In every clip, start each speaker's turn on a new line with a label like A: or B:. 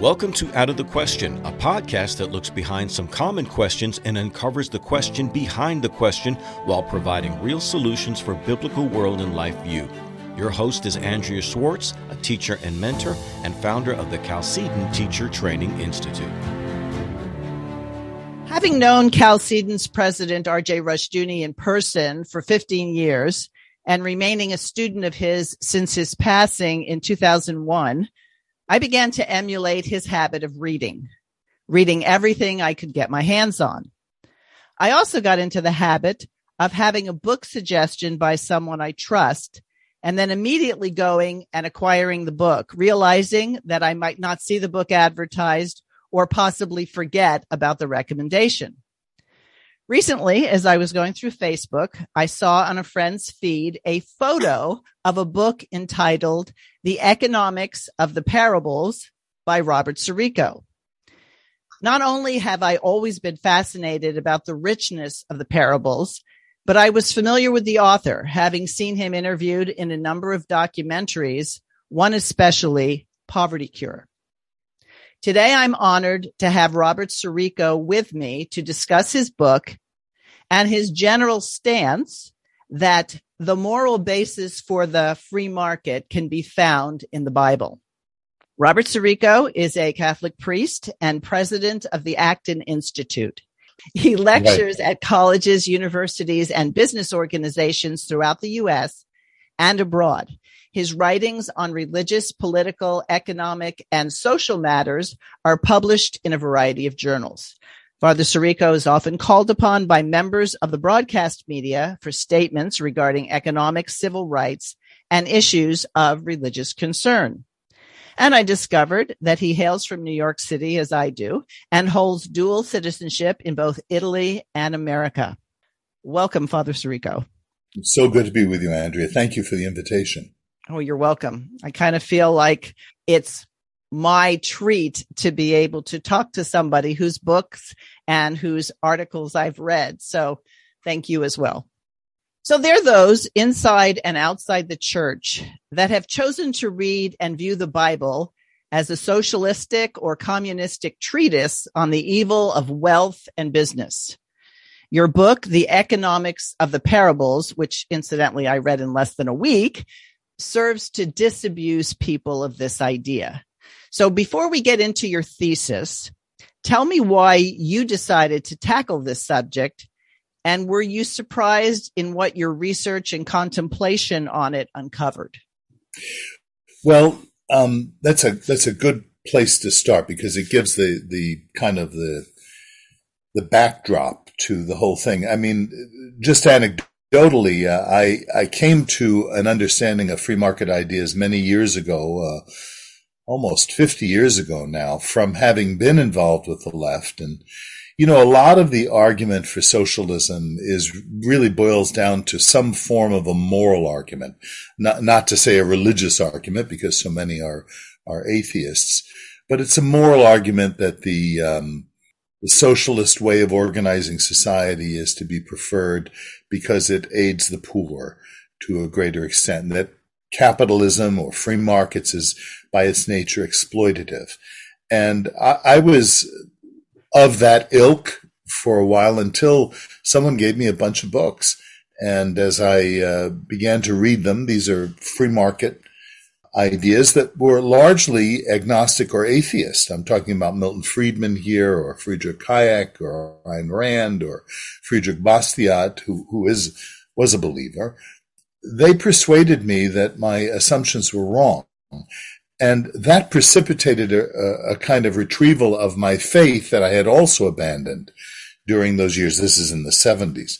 A: Welcome to Out of the Question, a podcast that looks behind some common questions and uncovers the question behind the question while providing real solutions for biblical world and life view. Your host is Andrea Schwartz, a teacher and mentor and founder of the Chalcedon Teacher Training Institute.
B: Having known Chalcedon's president, R.J. Rushdoony, in person for 15 years and remaining a student of his since his passing in 2001, I began to emulate his habit of reading, reading everything I could get my hands on. I also got into the habit of having a book suggestion by someone I trust and then immediately going and acquiring the book, realizing that I might not see the book advertised or possibly forget about the recommendation. Recently, as I was going through Facebook, I saw on a friend's feed a photo of a book entitled The Economics of the Parables by Robert Sirico. Not only have I always been fascinated about the richness of the parables, but I was familiar with the author, having seen him interviewed in a number of documentaries, one especially Poverty Cure. Today, I'm honored to have Robert Sirico with me to discuss his book and his general stance that the moral basis for the free market can be found in the Bible. Robert Sirico is a Catholic priest and president of the Acton Institute. He lectures right. at colleges, universities, and business organizations throughout the U.S. and abroad. His writings on religious, political, economic, and social matters are published in a variety of journals. Father Sirico is often called upon by members of the broadcast media for statements regarding economic, civil rights, and issues of religious concern. And I discovered that he hails from New York City, as I do, and holds dual citizenship in both Italy and America. Welcome, Father Sirico.
C: It's so good to be with you, Andrea. Thank you for the invitation.
B: Oh, you're welcome. I kind of feel like it's my treat to be able to talk to somebody whose books and whose articles I've read. So thank you as well. So there are those inside and outside the church that have chosen to read and view the Bible as a socialistic or communistic treatise on the evil of wealth and business. Your book, The Economics of the Parables, which incidentally I read in less than a week, serves to disabuse people of this idea. So before we get into your thesis, tell me why you decided to tackle this subject and were you surprised in what your research and contemplation on it uncovered?
C: Well, um, that's a that's a good place to start because it gives the the kind of the the backdrop to the whole thing. I mean, just anecdotally, uh, I I came to an understanding of free market ideas many years ago. Uh, almost 50 years ago now from having been involved with the left. And, you know, a lot of the argument for socialism is really boils down to some form of a moral argument, not, not to say a religious argument because so many are, are atheists, but it's a moral argument that the, um, the socialist way of organizing society is to be preferred because it aids the poor to a greater extent. And that capitalism or free markets is by its nature exploitative. And I, I was of that ilk for a while until someone gave me a bunch of books. And as I uh, began to read them, these are free market ideas that were largely agnostic or atheist. I'm talking about Milton Friedman here, or Friedrich Hayek, or Ayn Rand, or Friedrich Bastiat, who, who is was a believer they persuaded me that my assumptions were wrong. And that precipitated a, a, kind of retrieval of my faith that I had also abandoned during those years. This is in the 70s.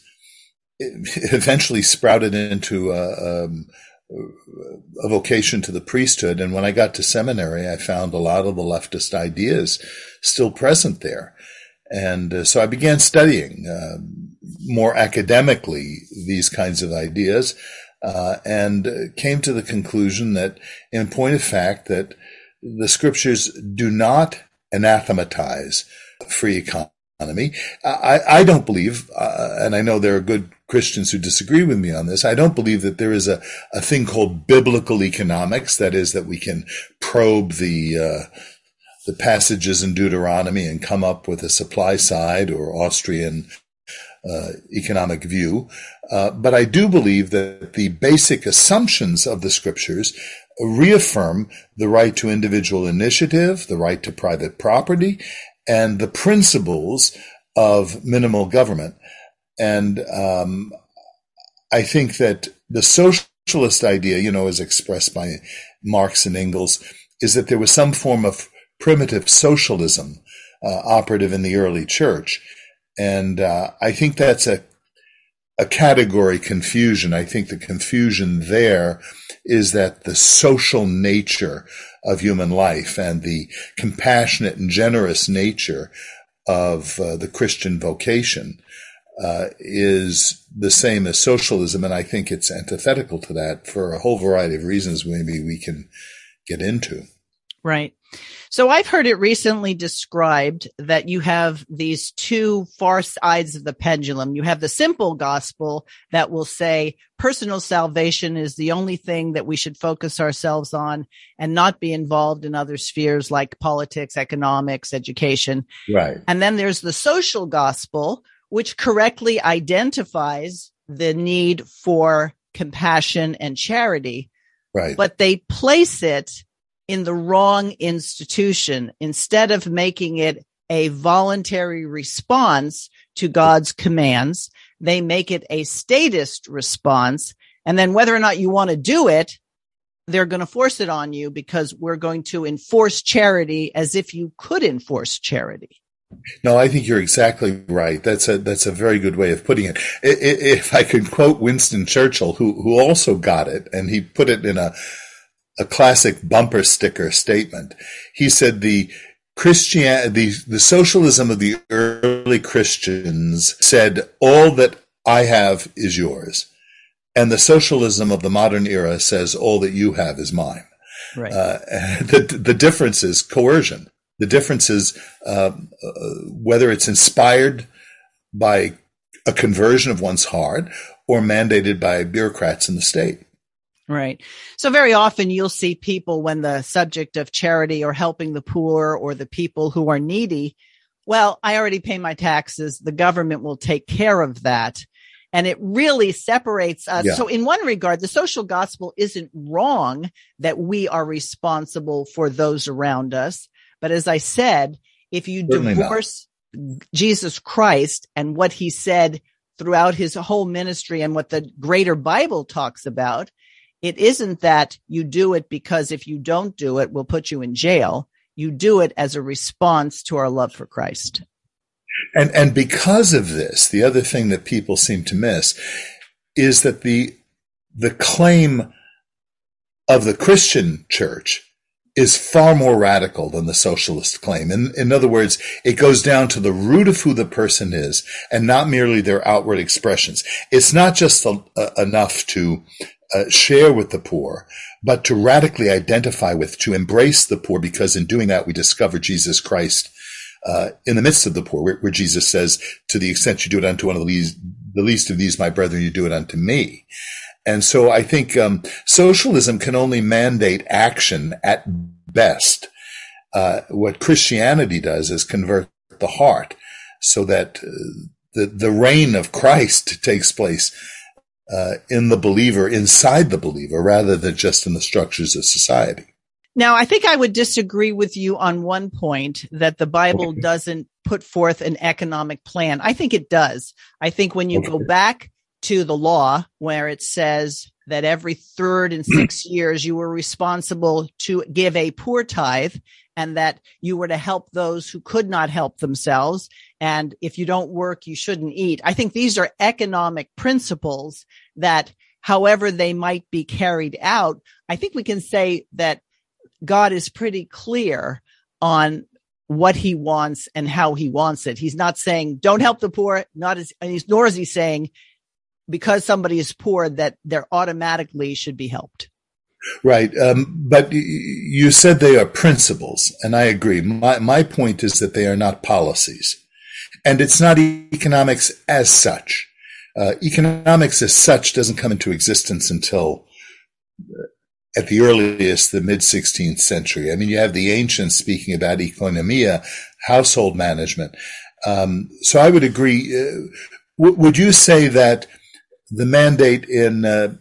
C: It eventually sprouted into a, um, a vocation to the priesthood. And when I got to seminary, I found a lot of the leftist ideas still present there. And uh, so I began studying uh, more academically these kinds of ideas uh, and came to the conclusion that, in point of fact, that the scriptures do not anathematize free economy. I, I don't believe, uh, and I know there are good Christians who disagree with me on this. I don't believe that there is a, a thing called biblical economics. That is, that we can probe the, uh, the passages in Deuteronomy and come up with a supply side or Austrian uh, economic view. Uh, but I do believe that the basic assumptions of the scriptures reaffirm the right to individual initiative, the right to private property, and the principles of minimal government. And um, I think that the socialist idea, you know, as expressed by Marx and Engels, is that there was some form of primitive socialism uh, operative in the early church. And uh, I think that's a a category confusion. I think the confusion there is that the social nature of human life and the compassionate and generous nature of uh, the Christian vocation uh, is the same as socialism, and I think it's antithetical to that for a whole variety of reasons. Maybe we can get into.
B: Right. So I've heard it recently described that you have these two far sides of the pendulum. You have the simple gospel that will say personal salvation is the only thing that we should focus ourselves on and not be involved in other spheres like politics, economics, education.
C: Right.
B: And then there's the social gospel, which correctly identifies the need for compassion and charity.
C: Right.
B: But they place it in the wrong institution instead of making it a voluntary response to God's commands. They make it a statist response. And then whether or not you want to do it, they're going to force it on you because we're going to enforce charity as if you could enforce charity.
C: No, I think you're exactly right. That's a that's a very good way of putting it. If I could quote Winston Churchill, who who also got it, and he put it in a a classic bumper sticker statement. He said the Christian, the, the socialism of the early Christians said, all that I have is yours. And the socialism of the modern era says, all that you have is mine.
B: Right.
C: Uh, the, the difference is coercion. The difference is uh, uh, whether it's inspired by a conversion of one's heart or mandated by bureaucrats in the state.
B: Right. So very often you'll see people when the subject of charity or helping the poor or the people who are needy, well, I already pay my taxes. The government will take care of that. And it really separates us. Yeah. So in one regard, the social gospel isn't wrong that we are responsible for those around us. But as I said, if you Certainly divorce not. Jesus Christ and what he said throughout his whole ministry and what the greater Bible talks about, it isn't that you do it because if you don't do it, we'll put you in jail. You do it as a response to our love for Christ.
C: And, and because of this, the other thing that people seem to miss is that the, the claim of the Christian church is far more radical than the socialist claim. In, in other words, it goes down to the root of who the person is and not merely their outward expressions. It's not just a, a, enough to share with the poor, but to radically identify with, to embrace the poor, because in doing that, we discover Jesus Christ uh, in the midst of the poor, where, where, Jesus says, to the extent you do it unto one of the least, the least of these, my brethren, you do it unto me. And so I think um, socialism can only mandate action at best. Uh, what Christianity does is convert the heart so that uh, the, the reign of Christ takes place uh, in the believer, inside the believer, rather than just in the structures of society.
B: Now, I think I would disagree with you on one point that the Bible doesn't put forth an economic plan. I think it does. I think when you go back to the law where it says that every third and six years you were responsible to give a poor tithe and that you were to help those who could not help themselves. And if you don't work, you shouldn't eat. I think these are economic principles that however they might be carried out, I think we can say that God is pretty clear on what he wants and how he wants it. He's not saying don't help the poor, not as, nor is he saying because somebody is poor that they're automatically should be helped.
C: Right. Um, but you said they are principles, and I agree. My, my point is that they are not policies. And it's not economics as such. Uh, economics as such doesn't come into existence until at the earliest, the mid 16th century. I mean, you have the ancients speaking about economia, household management. Um, so I would agree. Uh, w- would you say that the mandate in uh,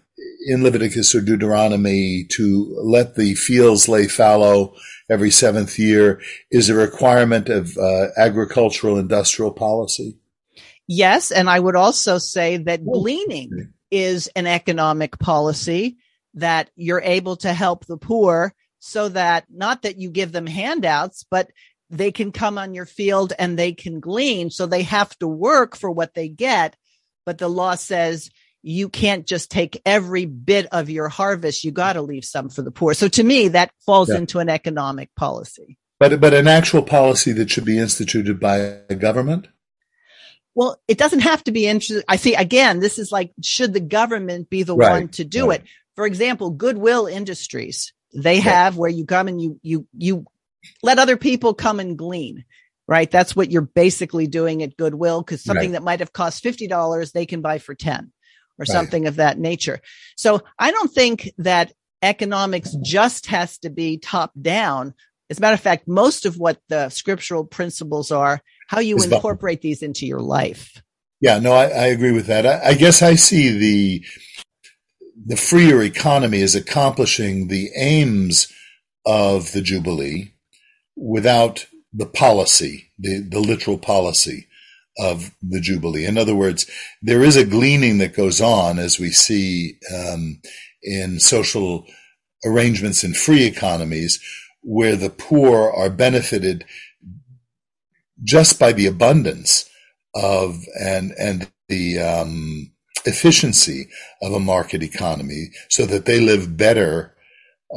C: in Leviticus or Deuteronomy to let the fields lay fallow every seventh year is a requirement of uh, agricultural industrial policy?
B: Yes, and I would also say that gleaning is an economic policy that you're able to help the poor so that not that you give them handouts, but they can come on your field and they can glean. So they have to work for what they get. But the law says you can't just take every bit of your harvest. You got to leave some for the poor. So to me, that falls yeah. into an economic policy.
C: But, but an actual policy that should be instituted by a government?
B: Well, it doesn't have to be interested. I see again, this is like, should the government be the right, one to do right. it? For example, Goodwill Industries, they have where you come and you, you, you let other people come and glean right? That's what you're basically doing at Goodwill because something right. that might have cost $50, they can buy for 10 or right. something of that nature. So I don't think that economics just has to be top down. As a matter of fact, most of what the scriptural principles are, how you incorporate these into your life.
C: Yeah, no, I, I agree with that. I, I, guess I see the the freer economy is accomplishing the aims of the Jubilee without the policy, the, the literal policy of the Jubilee. In other words, there is a gleaning that goes on as we see um, in social arrangements in free economies where the poor are benefited just by the abundance of and and the um, efficiency of a market economy so that they live better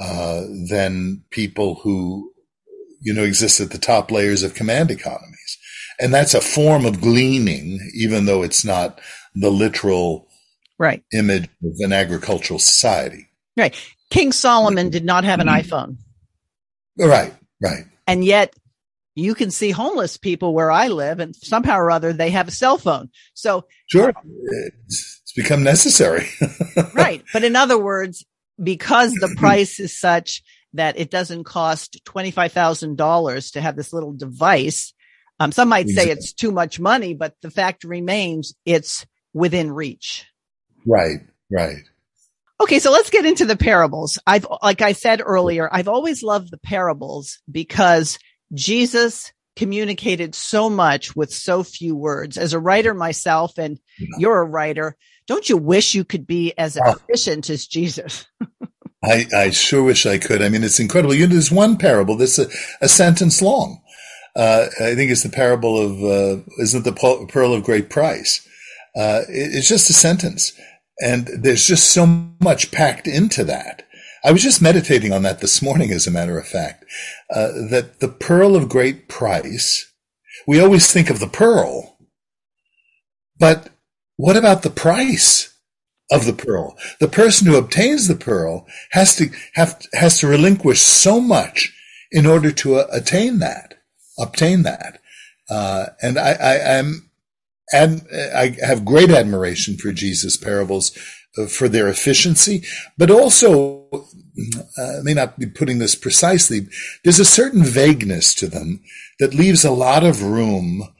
C: uh, than people who you know exist at the top layers of command economies and that's a form of gleaning, even though it's not the literal
B: right
C: image of an agricultural society.
B: Right. King Solomon did not have an mm-hmm. iPhone.
C: Right. Right.
B: And yet you can see homeless people where I live, and somehow or other they have a cell phone. So
C: sure, it's become necessary.
B: right. But in other words, because the price is such that it doesn't cost $25,000 to have this little device, um, some might say it's too much money, but the fact remains it's within reach.
C: Right, right.
B: Okay, so let's get into the parables. I've, like I said earlier, I've always loved the parables because Jesus communicated so much with so few words. As a writer myself, and yeah. you're a writer, don't you wish you could be as oh. efficient as Jesus?
C: I, I sure wish I could. I mean, it's incredible. You know, there's one parable that's a, a sentence long. Uh, I think it's the parable of, uh, isn't the pearl of great price? Uh, it, it's just a sentence. And there's just so much packed into that. I was just meditating on that this morning, as a matter of fact, uh, that the pearl of great price, we always think of the pearl, but what about the price of the pearl? The person who obtains the pearl has to have, has to relinquish so much in order to uh, attain that obtain that. Uh, and I, I am, and I have great admiration for Jesus' parables uh, for their efficiency, but also, uh, I may not be putting this precisely, there's a certain vagueness to them that leaves a lot of room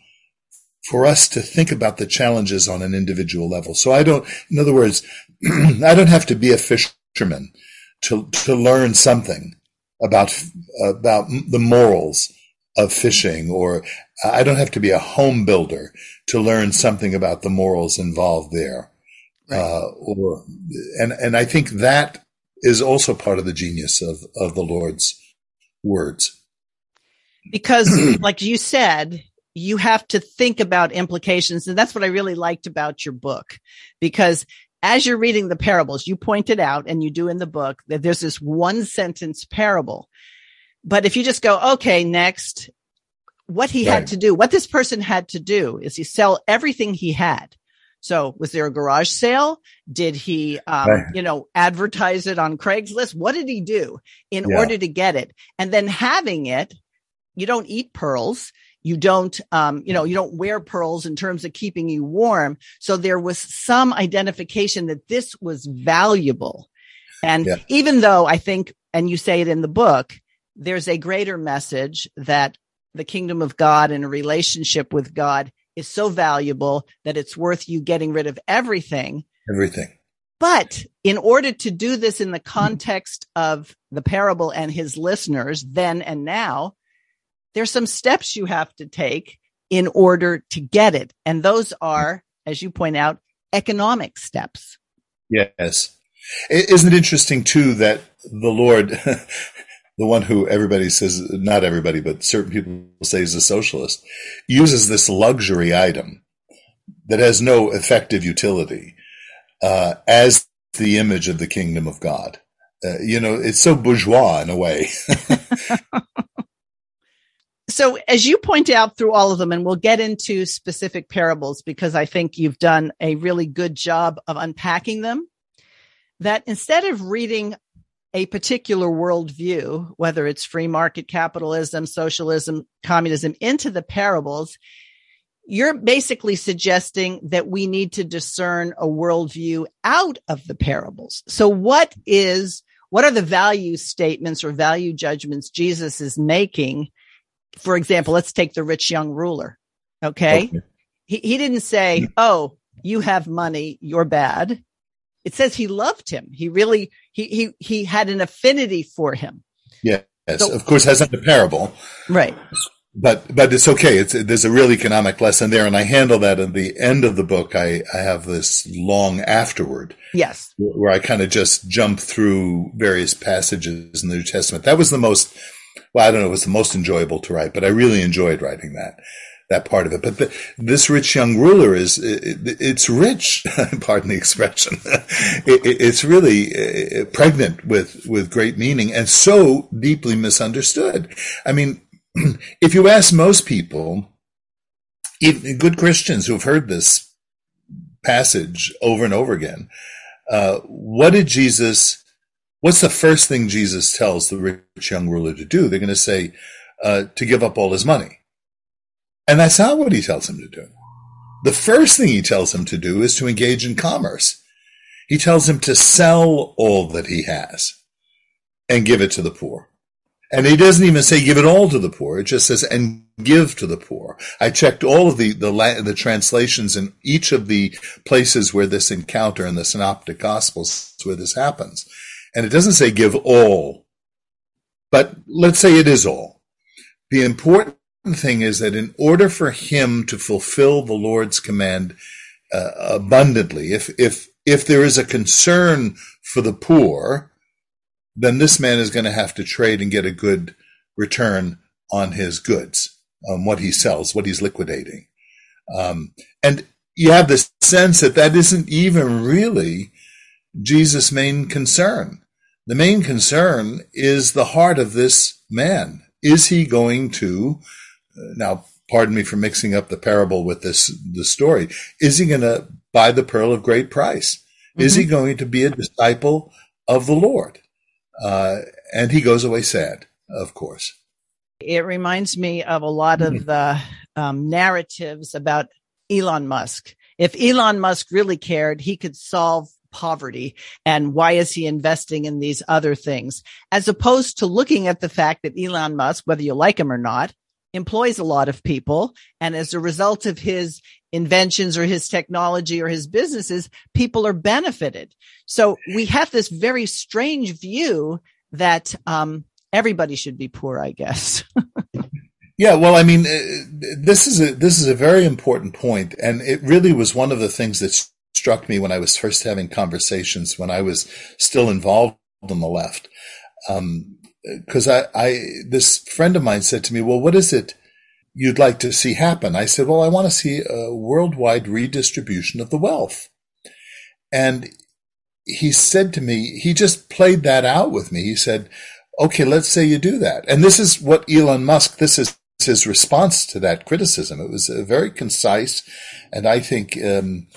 C: for us to think about the challenges on an individual level. So I don't, in other words, I don't have to be a fisherman to, to learn something about, about the morals of fishing, or I don't have to be a home builder to learn something about the morals involved there. Right. Uh, or, and, and I think that is also part of the genius of, of the Lord's words.
B: Because, like you said, you have to think about implications. And that's what I really liked about your book, because as you're reading the parables, you pointed out, and you do in the book, that there's this one sentence parable but if you just go, okay, next, what he right. had to do, what this person had to do is he sell everything he had. So was there a garage sale? Did he, um, right. you know, advertise it on Craigslist? What did he do in yeah. order to get it? And then having it, you don't eat pearls. You don't, um, you know, you don't wear pearls in terms of keeping you warm. So there was some identification that this was valuable. And
C: Yeah.
B: even though I think, and you say it in the book, there's a greater message that the kingdom of God and a relationship with God is so valuable that it's worth you getting rid of everything.
C: Everything.
B: But in order to do this in the context of the parable and his listeners then and now, there's some steps you have to take in order to get it. And those are, as you point out, economic steps.
C: Yes. Isn't it interesting too that the Lord, the one who everybody says, not everybody, but certain people say is a socialist, uses this luxury item that has no effective utility uh, as the image of the kingdom of God. Uh, you know, it's so bourgeois in a way.
B: So as you point out through all of them, and we'll get into specific parables because I think you've done a really good job of unpacking them, that instead of reading a particular worldview, whether it's free market capitalism, socialism, communism, into the parables, you're basically suggesting that we need to discern a worldview out of the parables. So what is, what are the value statements or value judgments Jesus is making? For example, let's take the rich young ruler. Okay.
C: Okay.
B: He, he didn't say, mm. Oh, you have money. You're bad. It says he loved him. He really, he, he, he had an affinity for him.
C: Yes,
B: So-
C: of course, has a parable,
B: Right.
C: but but it's okay. It's there's a real economic lesson there, and I handle that at the end of the book. I I have this long afterward
B: Yes.
C: where I kind of just jump through various passages in the New Testament. That was the most, well, I don't know, it was the most enjoyable to write, but I really enjoyed writing that, that part of it. But the, this rich young ruler is, it, it's rich, pardon the expression. It, it- it's really pregnant with, with great meaning and so deeply misunderstood. I mean, if you ask most people, even good Christians who've heard this passage over and over again, uh, what did Jesus, what's the first thing Jesus tells the rich young ruler to do? They're going to say, uh, to give up all his money. And that's not what he tells him to do. The first thing he tells him to do is to engage in commerce. He tells him to sell all that he has and give it to the poor. And he doesn't even say give it all to the poor. It just says and give to the poor. I checked all of the the, the translations in each of the places where this encounter in the Synoptic Gospels where this happens, and it doesn't say give all, but let's say it is all. The important thing is that in order for him to fulfill the Lord's command uh, abundantly, if if if there is a concern for the poor, then this man is going to have to trade and get a good return on his goods, on what he sells, what he's liquidating. Um, and you have the sense that that isn't even really Jesus' main concern. The main concern is the heart of this man. Is he going to, now, pardon me for mixing up the parable with this, the story. Is he going to buy the pearl of great price? Is he going to be a disciple of the Lord? Uh, and he goes away sad, of course.
B: It reminds me of a lot of the um, narratives about Elon Musk. If Elon Musk really cared, he could solve poverty. And why is he investing in these other things? As opposed to looking at the fact that Elon Musk, whether you like him or not, employs a lot of people. And as a result of his inventions or his technology or his businesses, people are benefited. So we have this very strange view that, um, everybody should be poor, I guess.
C: Yeah, well, I mean, uh, this is a this is a very important point, and it really was one of the things that struck me when I was first having conversations when I was still involved on the left. Because I, I, this friend of mine said to me, "Well, what is it you'd like to see happen?" I said, "Well, I want to see a worldwide redistribution of the wealth." And he said to me, he just played that out with me. He said, "Okay, let's say you do that." And this is what Elon Musk. This is his response to that criticism. It was a very concise and I think um,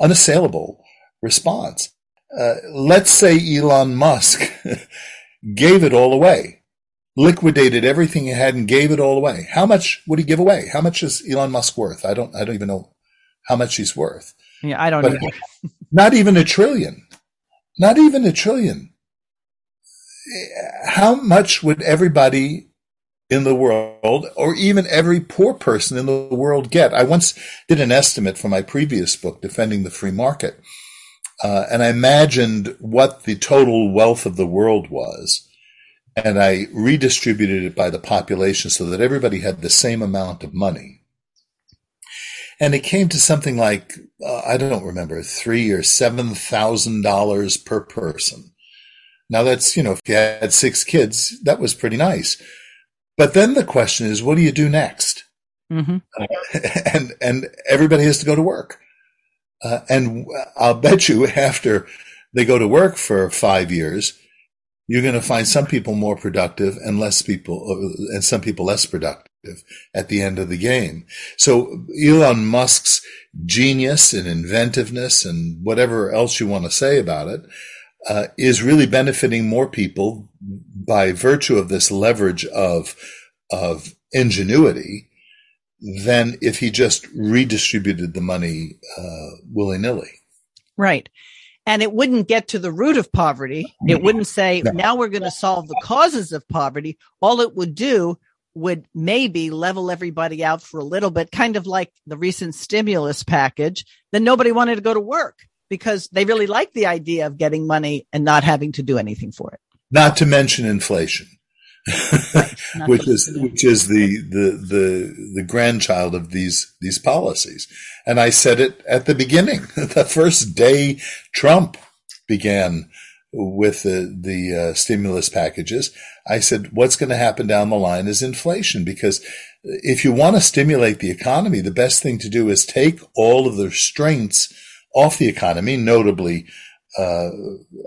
C: unassailable response. Uh, let's say Elon Musk gave it all away, liquidated everything he had and gave it all away. How much would he give away? How much is Elon Musk worth? I don't, I don't even know how much he's worth.
B: yeah, I don't
C: But
B: know.
C: not even a trillion. Not even a trillion. how much would everybody in the world, or even every poor person in the world get? I once did an estimate for my previous book, Defending the Free Market, uh, and I imagined what the total wealth of the world was, and I redistributed it by the population so that everybody had the same amount of money. And it came to something like uh, I don't remember three or seven thousand dollars per person. Now that's you know if you had six kids, that was pretty nice. But then the question is, what do you do next? Mm-hmm. Uh, and and everybody has to go to work. Uh, and I'll bet you after they go to work for five years, you're going to find some people more productive and less people, uh, and some people less productive at the end of the game. So Elon Musk's genius and inventiveness and whatever else you want to say about it uh, is really benefiting more people by virtue of this leverage of of ingenuity than if he just redistributed the money uh, willy nilly.
B: Right. And it wouldn't get to the root of poverty. It wouldn't say, no. now we're going to solve the causes of poverty. All it would do would maybe level everybody out for a little bit, kind of like the recent stimulus package. Then nobody wanted to go to work because they really liked the idea of getting money and not having to do anything for it.
C: Not to mention inflation. which is which is the, the the the grandchild of these these policies. And I said it at the beginning, the first day Trump began with the the uh, stimulus packages. I said, what's going to happen down the line is inflation because if you want to stimulate the economy, the best thing to do is take all of the restraints off the economy, notably uh,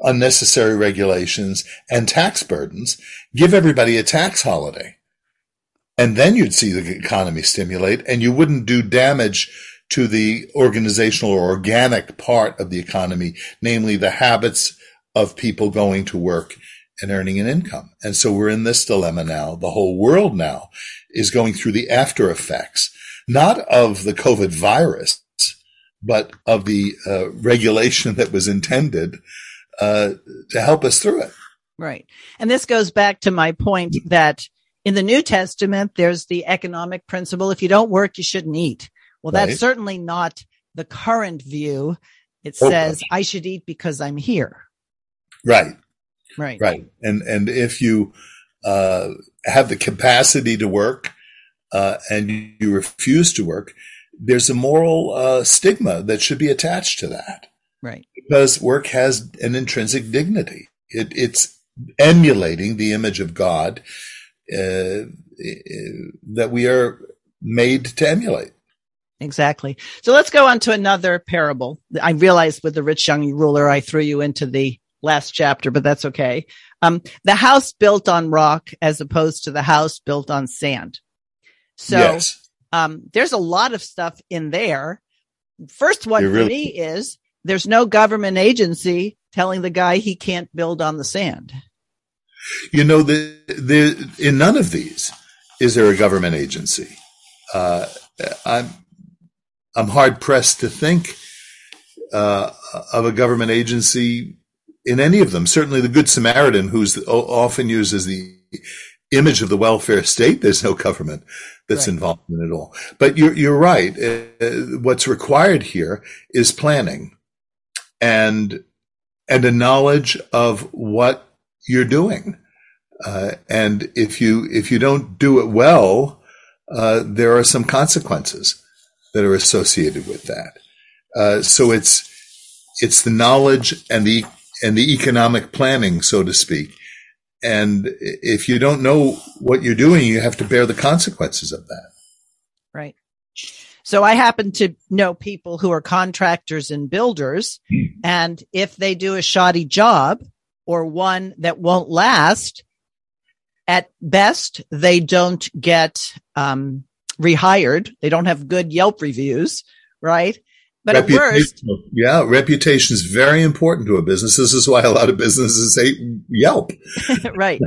C: unnecessary regulations and tax burdens, give everybody a tax holiday. And then you'd see the economy stimulate and you wouldn't do damage to the organizational or organic part of the economy, namely the habits of people going to work and earning an income. And so we're in this dilemma now. The whole world now is going through the after effects, not of the COVID virus, but of the uh, regulation that was intended uh, to help us through it.
B: Right. And this goes back to my point that in the New Testament, there's the economic principle. If you don't work, you shouldn't eat. Well, right. that's certainly not the current view. It oh, says I should eat because I'm here.
C: Right.
B: Right.
C: Right. And, and if you, uh, have the capacity to work, uh, and you refuse to work, there's a moral uh, stigma that should be attached to that.
B: Right.
C: Because work has an intrinsic dignity. It, it's emulating the image of God uh, that we are made to emulate.
B: Exactly. So let's go on to another parable. I realized with the rich young ruler, I threw you into the last chapter, but that's okay. Um, the house built on rock as opposed to the house built on sand. So yes. Um, there's a lot of stuff in there. First one really- for me is there's no government agency telling the guy he can't build on the sand.
C: You know, the, the, in none of these is there a government agency. Uh, I'm, I'm hard pressed to think uh, of a government agency in any of them. Certainly, the Good Samaritan, who's often used as the image of the welfare state, there's no government that's right. involved in it all. But you're, you're right. Uh, what's required here is planning and, and a knowledge of what you're doing. Uh, and if you, if you don't do it well, uh, there are some consequences that are associated with that. Uh, so it's, it's the knowledge and the, and the economic planning, so to speak, and if you don't know what you're doing, you have to bear the consequences of that.
B: Right. So I happen to know people who are contractors and builders. Mm. And if they do a shoddy job or one that won't last, at best, they don't get um, rehired. They don't have good Yelp reviews, right? But at worst,
C: yeah, reputation is very important to a business. This is why a lot of businesses hate Yelp.
B: right,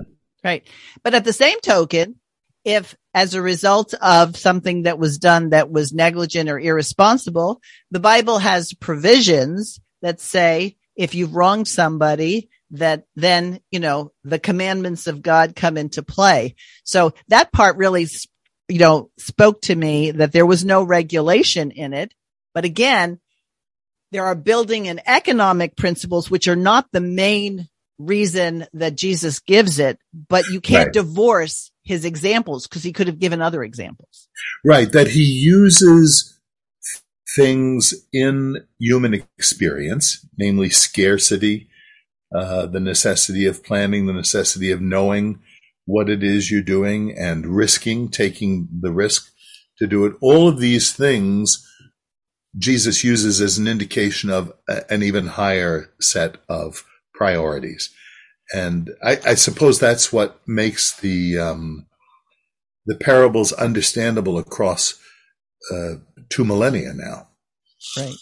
B: right. But at the same token, if as a result of something that was done that was negligent or irresponsible, the Bible has provisions that say if you've wronged somebody, that then, you know, the commandments of God come into play. So that part really, you know, spoke to me that there was no regulation in it. But again, there are building and economic principles, which are not the main reason that Jesus gives it, but you can't right. divorce his examples because he could have given other examples.
C: Right. That he uses things in human experience, namely scarcity, uh, the necessity of planning, the necessity of knowing what it is you're doing and risking, taking the risk to do it. All of these things Jesus uses as an indication of a, an even higher set of priorities. And I, I suppose that's what makes the um, the parables understandable across uh, two millennia now.
B: Right.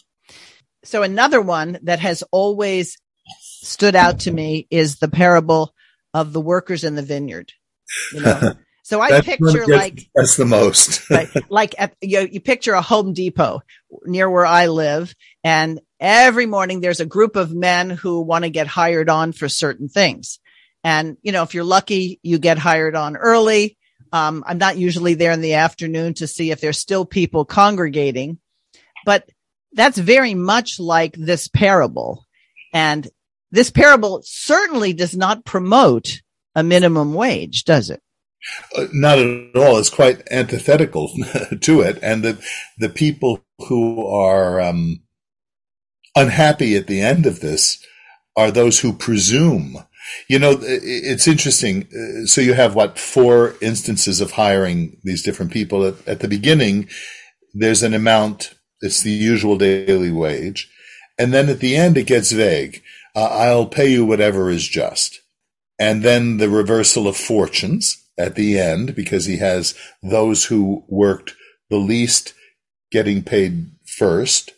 B: So another one that has always stood out to me is the parable of the workers in the vineyard. You know? So I picture like
C: that's the most.
B: right, like at, you, you picture a Home Depot near where I live, and every morning there's a group of men who want to get hired on for certain things. And you know, if you're lucky, you get hired on early. Um, I'm not usually there in the afternoon to see if there's still people congregating, but that's very much like this parable. And this parable certainly does not promote a minimum wage, does it?
C: Uh, not at all. It's quite antithetical to it. And the, the people who are um, unhappy at the end of this are those who presume. You know, it's interesting. Uh, so you have what four instances of hiring these different people. At, at the beginning, there's an amount. It's the usual daily wage, and then at the end, it gets vague. Uh, I'll pay you whatever is just, and then the reversal of fortunes at the end because he has those who worked the least getting paid first,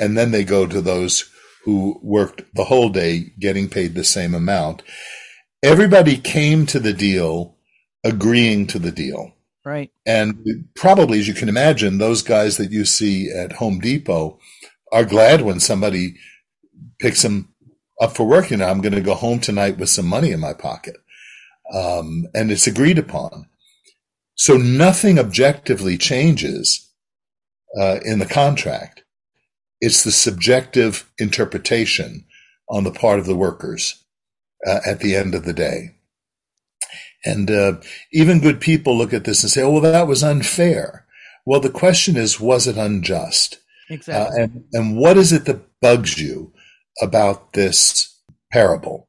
C: and then they go to those who worked the whole day getting paid the same amount. Everybody came to the deal agreeing to the deal.
B: Right.
C: And probably, as you can imagine, those guys that you see at Home Depot are glad when somebody picks them up for work. You know, I'm going to go home tonight with some money in my pocket um, and it's agreed upon. So nothing objectively changes uh, in the contract. It's the subjective interpretation on the part of the workers uh, at the end of the day. And uh, even good people look at this and say, "Oh, well, that was unfair." Well, the question is, was it unjust?
B: Exactly.
C: Uh, and and what is it that bugs you about this parable?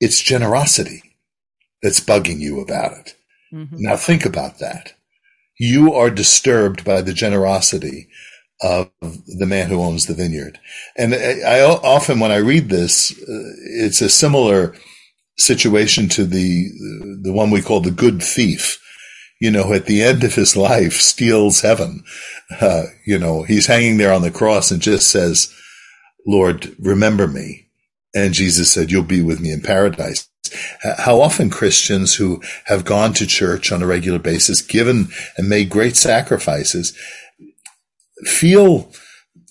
C: It's generosity that's bugging you about it. Mm-hmm. Now think about that. You are disturbed by the generosity of the man who owns the vineyard. And I, I often, when I read this, uh, it's a similar situation to the, the one we call the good thief. You know, at the end of his life, steals heaven. Uh, you know, he's hanging there on the cross and just says, Lord, remember me. And Jesus said, you'll be with me in paradise. How often Christians who have gone to church on a regular basis, given and made great sacrifices, feel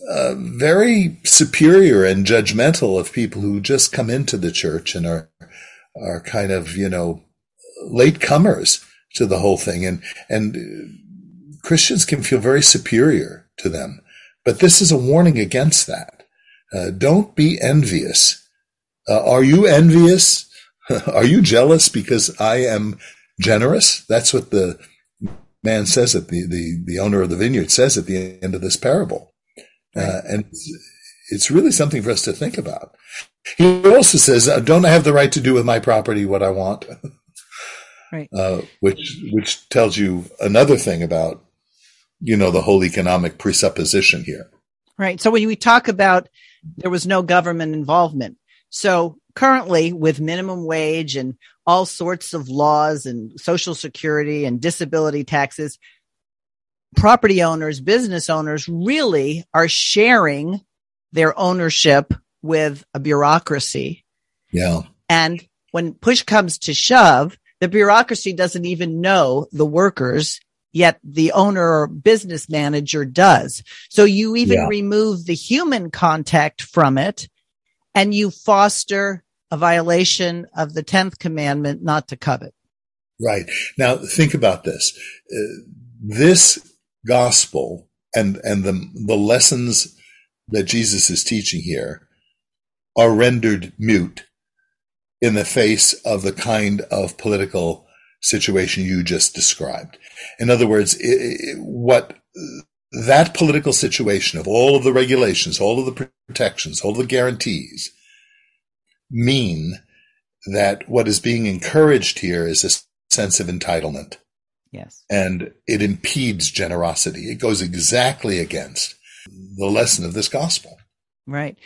C: uh, very superior and judgmental of people who just come into the church and are are kind of you know late comers to the whole thing, and and Christians can feel very superior to them. But this is a warning against that. Uh, don't be envious uh, are you envious? are you jealous because I am generous? That's what the man says at the, the, the owner of the vineyard says at the end of this parable. Uh, and it's really something for us to think about. He also says, uh, don't I have the right to do with my property what I want?
B: right.
C: Uh, which, which tells you another thing about, you know, the whole economic presupposition here.
B: Right. So when we talk about there was no government involvement, so currently with minimum wage and all sorts of laws and social security and disability taxes, property owners, business owners really are sharing their ownership with a bureaucracy.
C: Yeah.
B: And when push comes to shove, the bureaucracy doesn't even know the workers, yet the owner or business manager does. So you even yeah. remove the human contact from it and you foster a violation of the 10th commandment not to covet.
C: Right. Now think about this. Uh, this gospel and, and the, the lessons that Jesus is teaching here are rendered mute in the face of the kind of political situation you just described. In other words, it, it, what that political situation of all of the regulations, all of the protections, all the guarantees mean that what is being encouraged here is a sense of entitlement.
B: Yes.
C: And it impedes generosity. It goes exactly against the lesson of this gospel.
B: Right.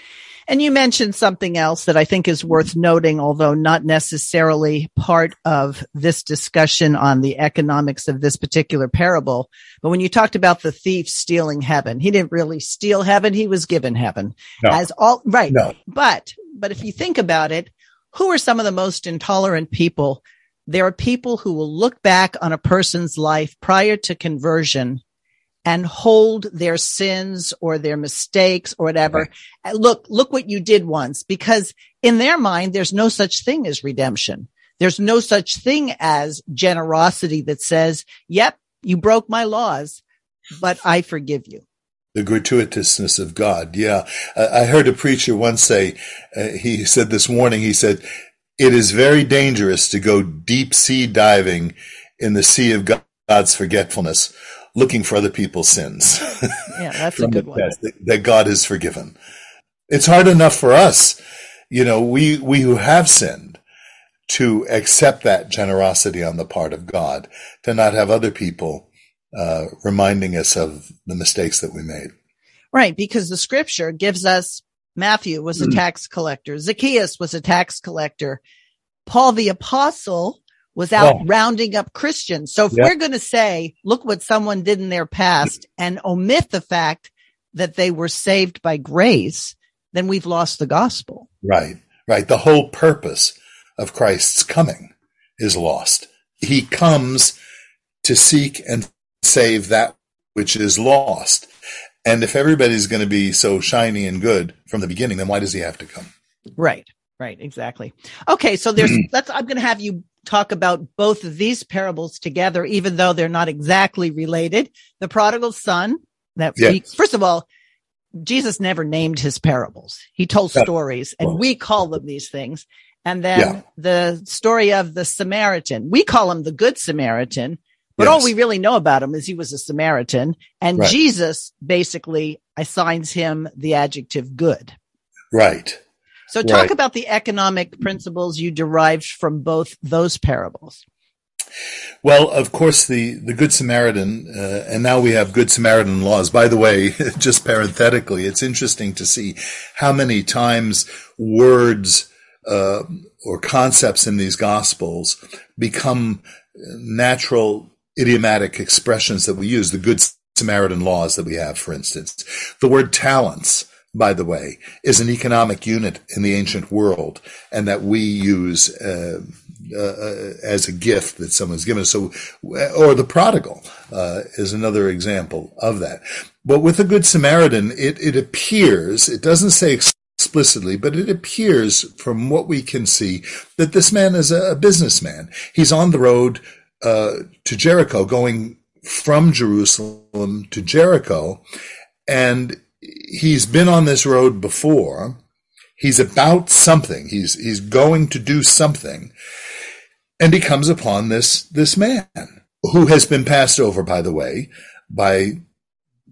B: And you mentioned something else that I think is worth noting, although not necessarily part of this discussion on the economics of this particular parable. But when you talked about the thief stealing heaven, he didn't really steal heaven. He was given heaven
C: no.
B: as all right.
C: No.
B: But, but if you think about it, who are some of the most intolerant people? There are people who will look back on a person's life prior to conversion and hold their sins or their mistakes or whatever. Look, look what you did once because in their mind, there's no such thing as redemption. There's no such thing as generosity that says, yep, you broke my laws, but I forgive you.
C: The gratuitousness of God. Yeah. I heard a preacher once say, uh, he said this morning, he said, it is very dangerous to go deep sea diving in the sea of God's forgetfulness looking for other people's sins.
B: Yeah, that's a good one.
C: That, that God is forgiven. It's hard enough for us, you know, we, we who have sinned to accept that generosity on the part of God, to not have other people uh, reminding us of the mistakes that we made.
B: Right, because the scripture gives us Matthew was a mm. tax collector, Zacchaeus was a tax collector, Paul the apostle was out oh. rounding up Christians. So if yep. we're going to say, look what someone did in their past and omit the fact that they were saved by grace, then we've lost the gospel.
C: Right, right. The whole purpose of Christ's coming is lost. He comes to seek and save that which is lost. And if everybody's going to be so shiny and good from the beginning, then why does he have to come?
B: Right. Right, exactly. Okay, so there's let's I'm going to have you talk about both of these parables together, even though they're not exactly related. The prodigal son that yes. we, first of all, Jesus never named his parables. He told stories and we call them these things. And then yeah. the story of the Samaritan, we call him the good Samaritan, but yes. all we really know about him is he was a Samaritan and right. Jesus basically assigns him the adjective good.
C: Right.
B: So talk right. about the economic principles you derived from both those parables.
C: Well, of course, the, the Good Samaritan, uh, and now we have Good Samaritan laws. By the way, just parenthetically, it's interesting to see how many times words uh, or concepts in these Gospels become natural idiomatic expressions that we use. The Good Samaritan laws that we have, for instance. The word talents by the way, is an economic unit in the ancient world and that we use uh, uh, as a gift that someone's given us. So, or the prodigal uh, is another example of that. But with the Good Samaritan, it, it appears, it doesn't say explicitly, but it appears from what we can see that this man is a, a businessman. He's on the road uh, to Jericho, going from Jerusalem to Jericho, and he's been on this road before. He's about something. He's, he's going to do something. And he comes upon this, this man who has been passed over, by the way, by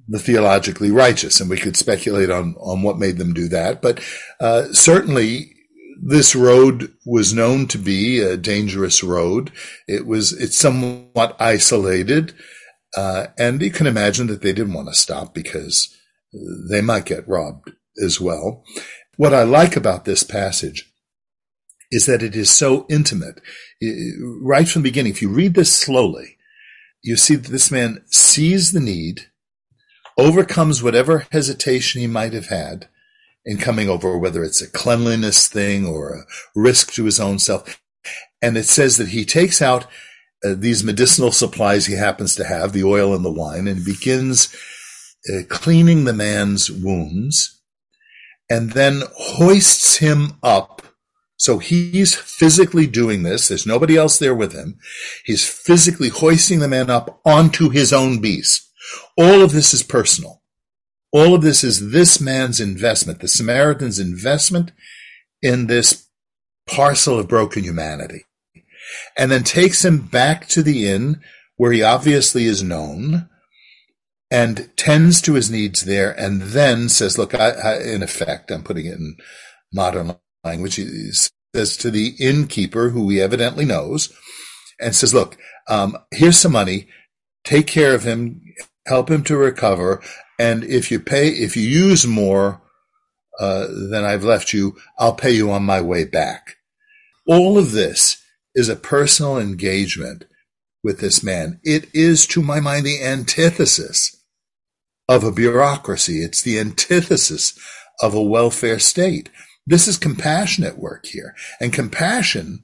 C: the theologically righteous. And we could speculate on, on what made them do that. But, uh, certainly this road was known to be a dangerous road. It was, it's somewhat isolated. Uh, and you can imagine that they didn't want to stop because they might get robbed as well. What I like about this passage is that it is so intimate. Right from the beginning, if you read this slowly, you see that this man sees the need, overcomes whatever hesitation he might have had in coming over, whether it's a cleanliness thing or a risk to his own self. And it says that he takes out uh, these medicinal supplies he happens to have, the oil and the wine, and begins uh, cleaning the man's wounds. and then hoists him up. So he's physically doing this. There's nobody else there with him. He's physically hoisting the man up onto his own beast. All of this is personal. All of this is this man's investment, the Samaritan's investment in this parcel of broken humanity. And then takes him back to the inn where he obviously is known and tends to his needs there and then says, look, I, I, in effect, I'm putting it in modern language. He says to the innkeeper, who he evidently knows, and says, look, um, here's some money. Take care of him, help him to recover. And if you pay, if you use more, uh, than I've left you, I'll pay you on my way back. All of this is a personal engagement with this man. It is, to my mind, the antithesis of a bureaucracy. It's the antithesis of a welfare state. This is compassionate work here. And compassion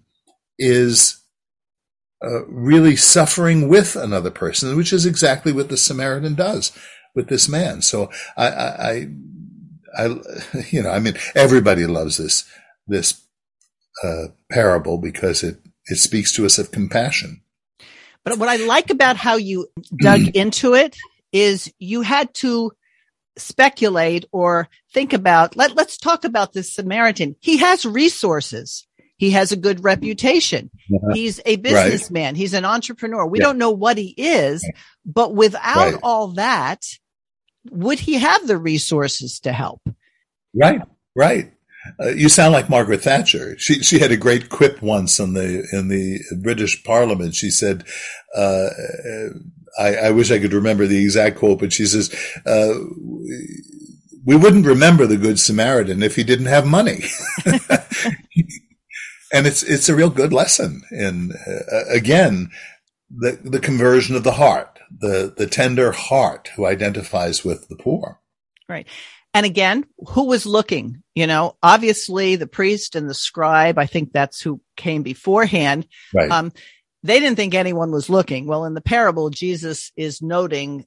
C: is uh, really suffering with another person, which is exactly what the Samaritan does with this man. So I, I, I, I you know, I mean, everybody loves this, this, uh, parable because it, it speaks to us of compassion.
B: But what I like about how you dug into it is you had to speculate or think about let, let's talk about this Samaritan. He has resources. He has a good reputation. Uh-huh. He's a businessman. Right. He's an entrepreneur. We yeah. don't know what he is, but without right. all that, would he have the resources to help?
C: Right, right. Uh, you sound like Margaret Thatcher. She she had a great quip once in the in the British Parliament. She said, uh, I, I, wish I could remember the exact quote, but she says, uh, "We wouldn't remember the Good Samaritan if he didn't have money." and it's it's a real good lesson in uh, again the the conversion of the heart, the the tender heart who identifies with the poor.
B: Right. And again, who was looking? You know, obviously the priest and the scribe, I think that's who came beforehand. Right. Um, they didn't think anyone was looking. Well, in the parable, Jesus is noting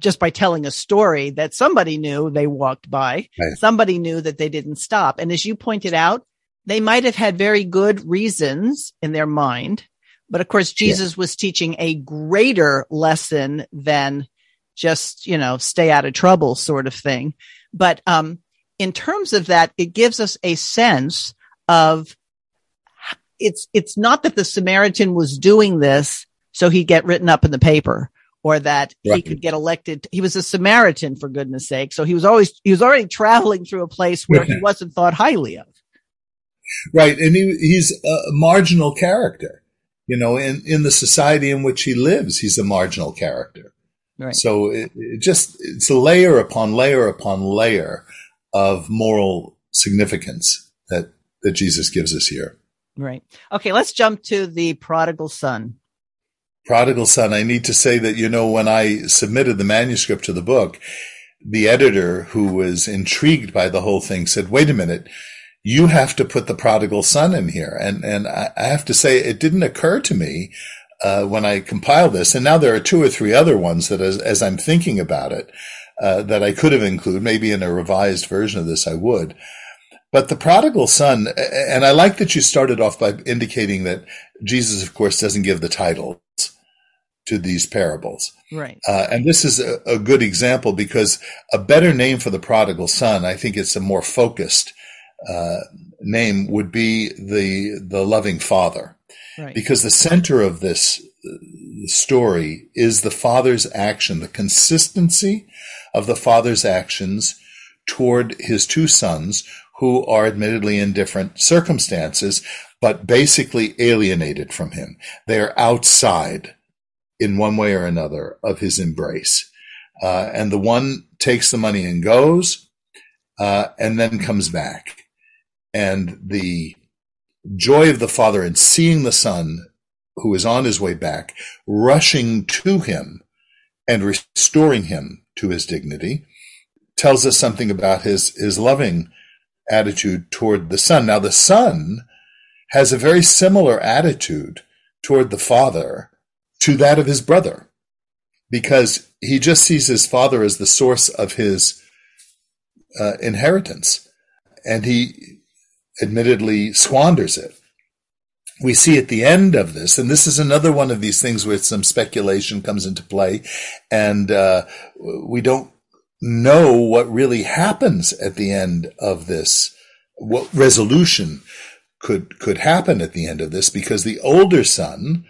B: just by telling a story that somebody knew they walked by. Right. Somebody knew that they didn't stop. And as you pointed out, they might have had very good reasons in their mind. But of course, Jesus yeah. was teaching a greater lesson than just, you know, stay out of trouble sort of thing. But um, in terms of that, it gives us a sense of it's it's not that the Samaritan was doing this so he'd get written up in the paper or that right. he could get elected. He was a Samaritan for goodness sake. So he was always he was already traveling through a place where he wasn't thought highly of.
C: Right, and he, he's a marginal character. You know, in in the society in which he lives, he's a marginal character. Right. So it, it just it's a layer upon layer upon layer of moral significance that that Jesus gives us here.
B: Right. Okay, let's jump to the prodigal son.
C: Prodigal son. I need to say that you know when I submitted the manuscript to the book, the editor who was intrigued by the whole thing said, "Wait a minute." You have to put the prodigal son in here. And, and I have to say, it didn't occur to me uh, when I compiled this, and now there are two or three other ones that, as, as I'm thinking about it, uh, that I could have included. Maybe in a revised version of this, I would. But the prodigal son, and I like that you started off by indicating that Jesus, of course, doesn't give the titles to these parables.
B: Right.
C: Uh, and this is a, a, good example because a better name for the prodigal son, I think it's a more focused uh, name, would be the the loving father. Right. Because the center of this uh, story is the father's action, the consistency of the father's actions toward his two sons, who are admittedly in different circumstances, but basically alienated from him. They are outside in one way or another of his embrace. Uh, and the one takes the money and goes, uh, and then comes back. And the joy of the father in seeing the son who is on his way back, rushing to him and restoring him to his dignity, tells us something about his, his loving attitude toward the son. Now, the son has a very similar attitude toward the father to that of his brother because he just sees his father as the source of his uh, inheritance and he admittedly squanders it. We see at the end of this, and this is another one of these things where some speculation comes into play, and uh, we don't know what really happens at the end of this, what resolution could could happen at the end of this, because the older son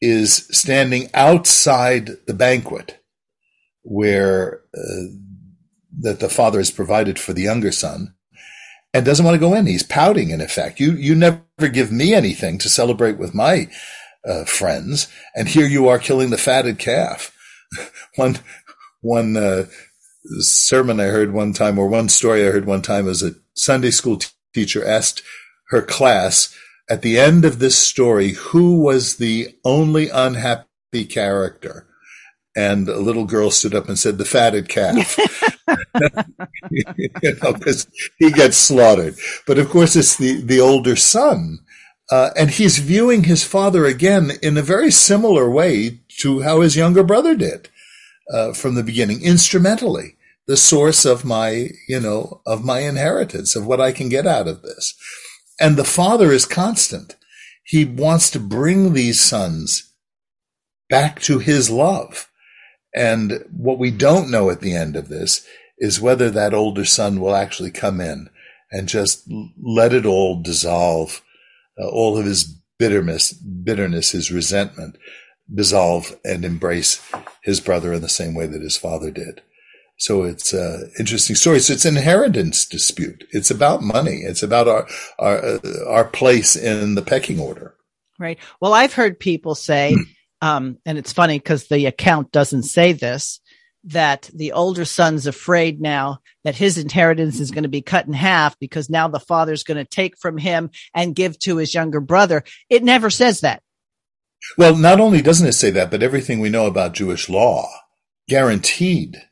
C: is standing outside the banquet where uh, that the father has provided for the younger son and doesn't want to go in. He's pouting in effect. You, you never give me anything to celebrate with my uh, friends. And here you are killing the fatted calf. one, one, uh, sermon I heard one time or one story I heard one time was a Sunday school t- teacher asked her class at the end of this story, who was the only unhappy character? and a little girl stood up and said, "The fatted calf," you know, because he gets slaughtered. But of course, it's the the older son, uh, and he's viewing his father again in a very similar way to how his younger brother did uh, from the beginning, instrumentally, the source of my, you know, of my inheritance, of what I can get out of this. And the father is constant. He wants to bring these sons back to his love and what we don't know at the end of this is whether that older son will actually come in and just let it all dissolve, uh, all of his bitterness, bitterness, his resentment dissolve and embrace his brother in the same way that his father did. So it's an interesting story. So it's an inheritance dispute. It's about money. It's about our our uh, our place in the pecking order.
B: Right. Well, I've heard people say um, and it's funny because the account doesn't say this, that the older son's afraid now that his inheritance is going to be cut in half because now the father's going to take from him and give to his younger brother. It never says that.
C: Well, not only doesn't it say that, but everything we know about Jewish law guaranteed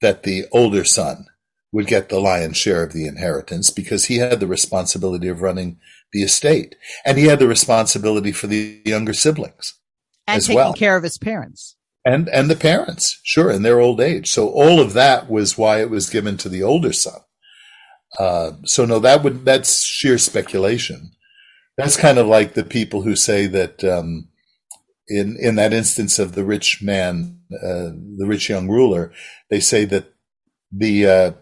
C: that the older son would get the lion's share of the inheritance because he had the responsibility of running the estate and he had the responsibility for the younger siblings
B: and
C: as
B: taking
C: well.
B: care of his parents
C: and and the parents, sure, in their old age. So all of that was why it was given to the older son. Uh, so no, that would that's sheer speculation. That's kind of like the people who say that um, in in that instance of the rich man, uh, the rich young ruler, they say that the uh,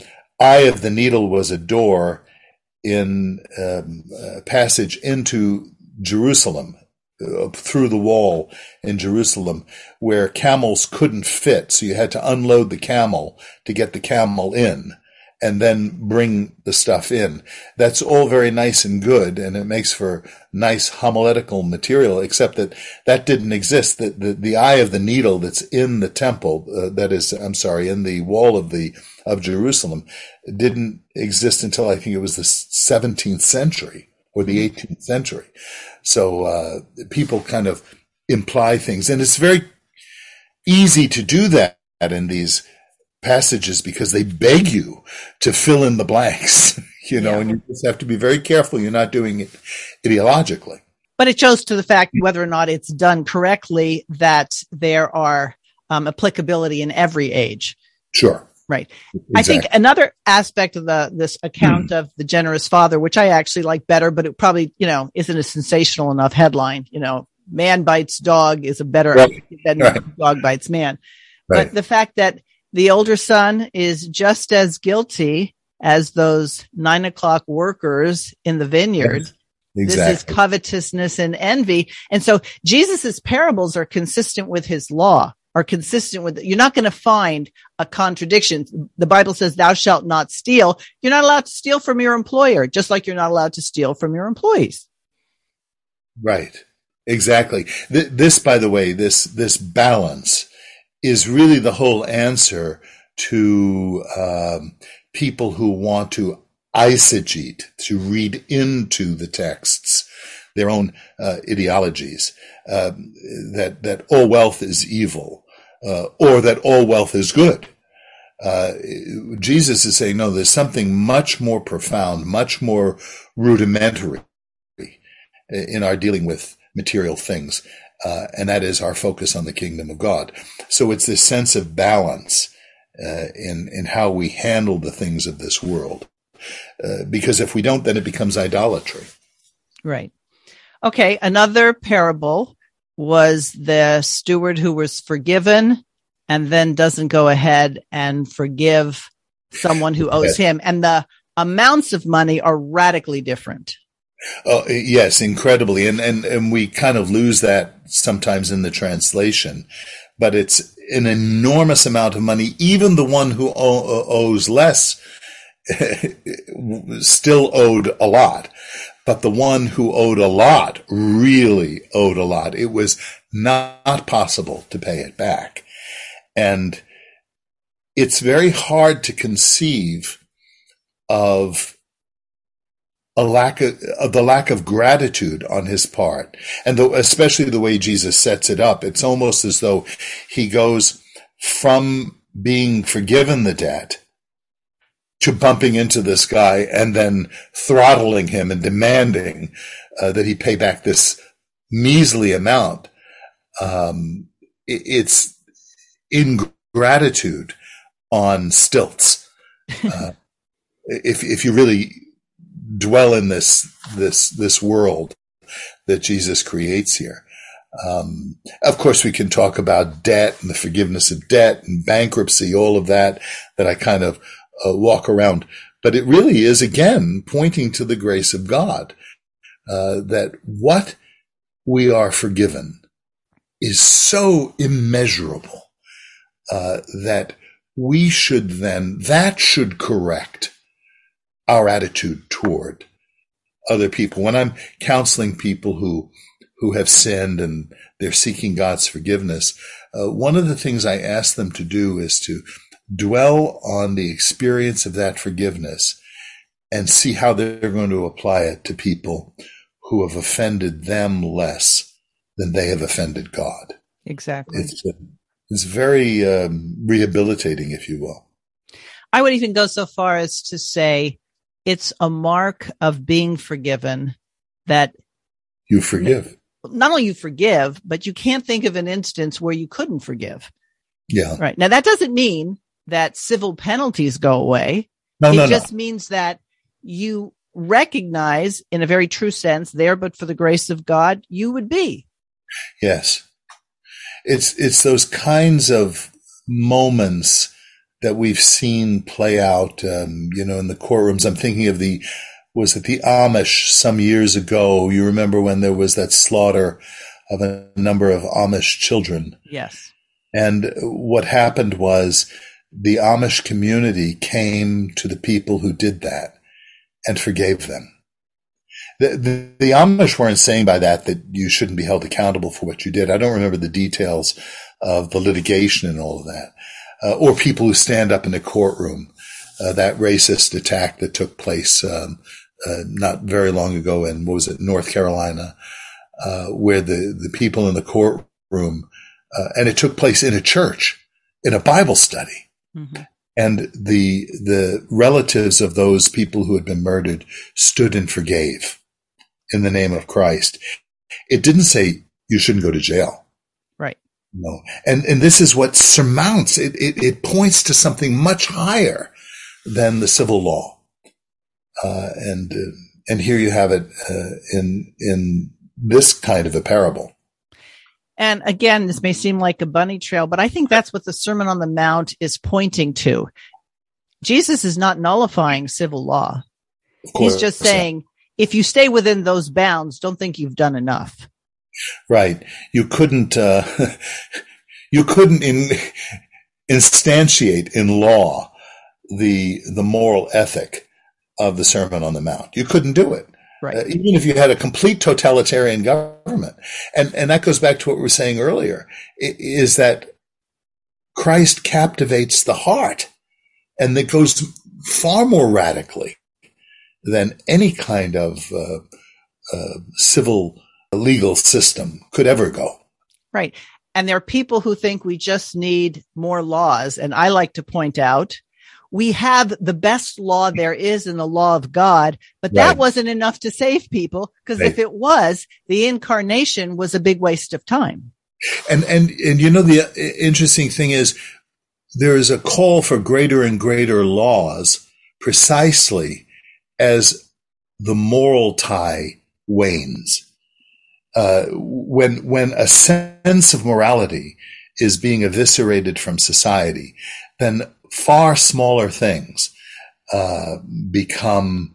C: eye of the needle was a door in um, passage into Jerusalem uh, through the wall in Jerusalem where camels couldn't fit. So you had to unload the camel to get the camel in and then bring the stuff in. That's all very nice and good. And it makes for nice homiletical material, except that that didn't exist. The, the, the eye of the needle that's in the temple, uh, that is, I'm sorry, in the wall of the, of Jerusalem didn't exist until I think it was the 17th century or the 18th century. So uh, people kind of imply things, and it's very easy to do that in these passages because they beg you to fill in the blanks, you know, yeah. and you just have to be very careful you're not doing it ideologically.
B: But it shows to the fact whether or not it's done correctly that there are um, applicability in every age.
C: Sure.
B: Right. Exactly. I think another aspect of the this account mm. of the generous father, which I actually like better, but it probably, you know, isn't a sensational enough headline. You know, man bites dog is a better right. than right. dog bites man. Right. But the fact that the older son is just as guilty as those nine o'clock workers in the vineyard. Yes. Exactly. This is covetousness and envy. And so Jesus's parables are consistent with his law are consistent with it. You're not going to find a contradiction. The Bible says, thou shalt not steal. You're not allowed to steal from your employer, just like you're not allowed to steal from your employees.
C: Right. Exactly. Th- this, by the way, this, this balance is really the whole answer to um, people who want to eisegete, to read into the texts their own uh, ideologies uh, that that all wealth is evil uh, or that all wealth is good. Uh, Jesus is saying no. There's something much more profound, much more rudimentary in our dealing with material things, uh, and that is our focus on the kingdom of God. So it's this sense of balance uh, in in how we handle the things of this world Uh, because if we don't, then it becomes idolatry.
B: Right. Okay. Another parable was the steward who was forgiven and then doesn't go ahead and forgive someone who owes him. And the amounts of money are radically different.
C: Oh, yes, incredibly. And, and, and we kind of lose that sometimes in the translation, but it's an enormous amount of money. Even the one who owes less still owed a lot, but the one who owed a lot really owed a lot. It was not possible to pay it back. And it's very hard to conceive of a lack of, of, the lack of gratitude on his part, and the, especially the way Jesus sets it up. It's almost as though he goes from being forgiven the debt to bumping into this guy and then throttling him and demanding uh, that he pay back this measly amount. Um, it, it's ingratitude on stilts. Uh, if if you really dwell in this this this world that Jesus creates here. Um, of course, we can talk about debt and the forgiveness of debt and bankruptcy, all of that that I kind of uh, walk around. But it really is again pointing to the grace of God uh, that what we are forgiven is so immeasurable uh, that we should then that should correct our attitude toward other people. When I'm counseling people who who have sinned and they're seeking God's forgiveness, uh, one of the things I ask them to do is to dwell on the experience of that forgiveness and see how they're going to apply it to people who have offended them less than they have offended God.
B: Exactly.
C: It's, uh, it's very um, rehabilitating, if you will.
B: I would even go so far as to say it's a mark of being forgiven that
C: you forgive.
B: Not only you forgive, but you can't think of an instance where you couldn't forgive.
C: Yeah.
B: Right. Now that doesn't mean that civil penalties go away.
C: No,
B: it
C: no,
B: just
C: no.
B: means that you recognize in a very true sense there, but for the grace of God, you would be.
C: Yes. It's, it's those kinds of moments that we've seen play out, um, you know, in the courtrooms. I'm thinking of the, was it the Amish some years ago? You remember when there was that slaughter of a number of Amish children?
B: Yes.
C: And what happened was the Amish community came to the people who did that and forgave them. The, the, the, Amish weren't saying by that that you shouldn't be held accountable for what you did. I don't remember the details of the litigation and all of that uh, or people who stand up in the courtroom. Uh, that racist attack that took place um, uh, not very long ago in what was it North Carolina, uh, where the the people in the courtroom uh, and it took place in a church in a Bible study. Mm-hmm. And the the relatives of those people who had been murdered stood and forgave in the name of Christ. It didn't say you shouldn't go to jail. No. And, and this is what surmounts it, it, it points to something much higher than the civil law. Uh, and, uh, and here you have it, uh, in, in this kind of a parable.
B: And again, this may seem like a bunny trail, but I think that's what the Sermon on the Mount is pointing to. Jesus is not nullifying civil law. He's just saying, if you stay within those bounds, don't think you've done enough.
C: Right. You couldn't, uh, you couldn't in, instantiate in law the, the moral ethic of the Sermon on the Mount. You couldn't do it.
B: Right.
C: Uh, even if you had a complete totalitarian government. And, and that goes back to what we were saying earlier, is that Christ captivates the heart and that goes far more radically than any kind of uh, uh, civil legal system could ever go.
B: Right. And there are people who think we just need more laws. And I like to point out we have the best law there is in the law of God, but that right. wasn't enough to save people because right. if it was, the incarnation was a big waste of time.
C: And, and, and you know, the uh, interesting thing is there is a call for greater and greater laws precisely as the moral tie wanes. Uh, when when a sense of morality is being eviscerated from society, then far smaller things uh, become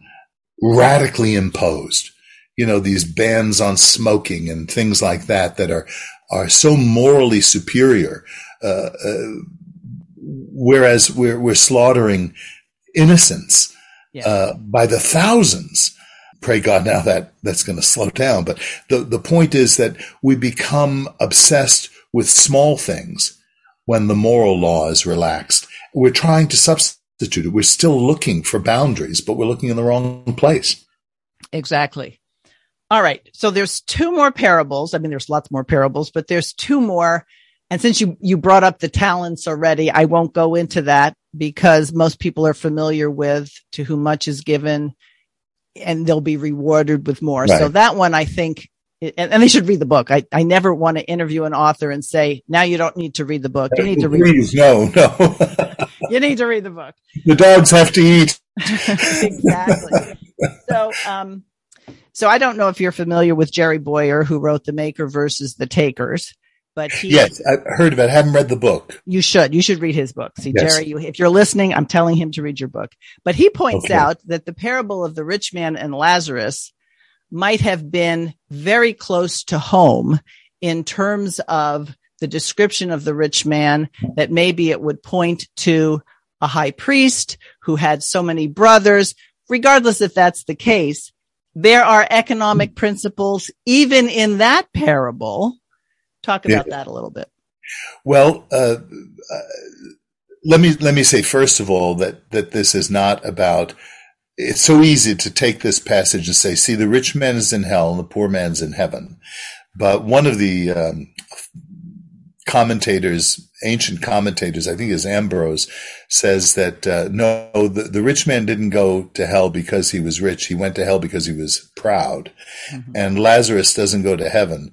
C: radically imposed. You know, these bans on smoking and things like that that are are so morally superior. Uh, uh whereas we're we're slaughtering innocents yeah. Uh, by the thousands. Pray God now that that's going to slow down. But the the point is that we become obsessed with small things when the moral law is relaxed. We're trying to substitute it. We're still looking for boundaries, but we're looking in the wrong place.
B: Exactly. All right. So there's two more parables. I mean, there's lots more parables, but there's two more. And since you, you brought up the talents already, I won't go into that because most people are familiar with to whom much is given and they'll be rewarded with more. Right. So that one, I think and, and, they should read the book. I, I never want to interview an author and say, now you don't need to read the book. You need to read.
C: Please, no, no.
B: you need to read the book.
C: The dogs have to eat.
B: exactly. So, um, so I don't know if you're familiar with Jerry Bowyer, who wrote The Maker versus the Takers. But he,
C: yes, I've heard of it. I haven't read the book.
B: You should. You should read his book. See, yes. Jerry, you, if you're listening, I'm telling him to read your book. But he points okay. out that the parable of the rich man and Lazarus might have been very close to home in terms of the description of the rich man, that maybe it would point to a high priest who had so many brothers. Regardless if that's the case, there are economic principles even in that parable. Talk about yeah. that a little bit.
C: Well, uh, uh, let me let me say first of all that that this is not about it's so easy to take this passage and say, see, the rich man is in hell and the poor man's in heaven. But one of the um, commentators, ancient commentators, I think is Ambrose, says that uh, no, the, the, rich man didn't go to hell because he was rich. He went to hell because he was proud. Mm-hmm. And Lazarus doesn't go to heaven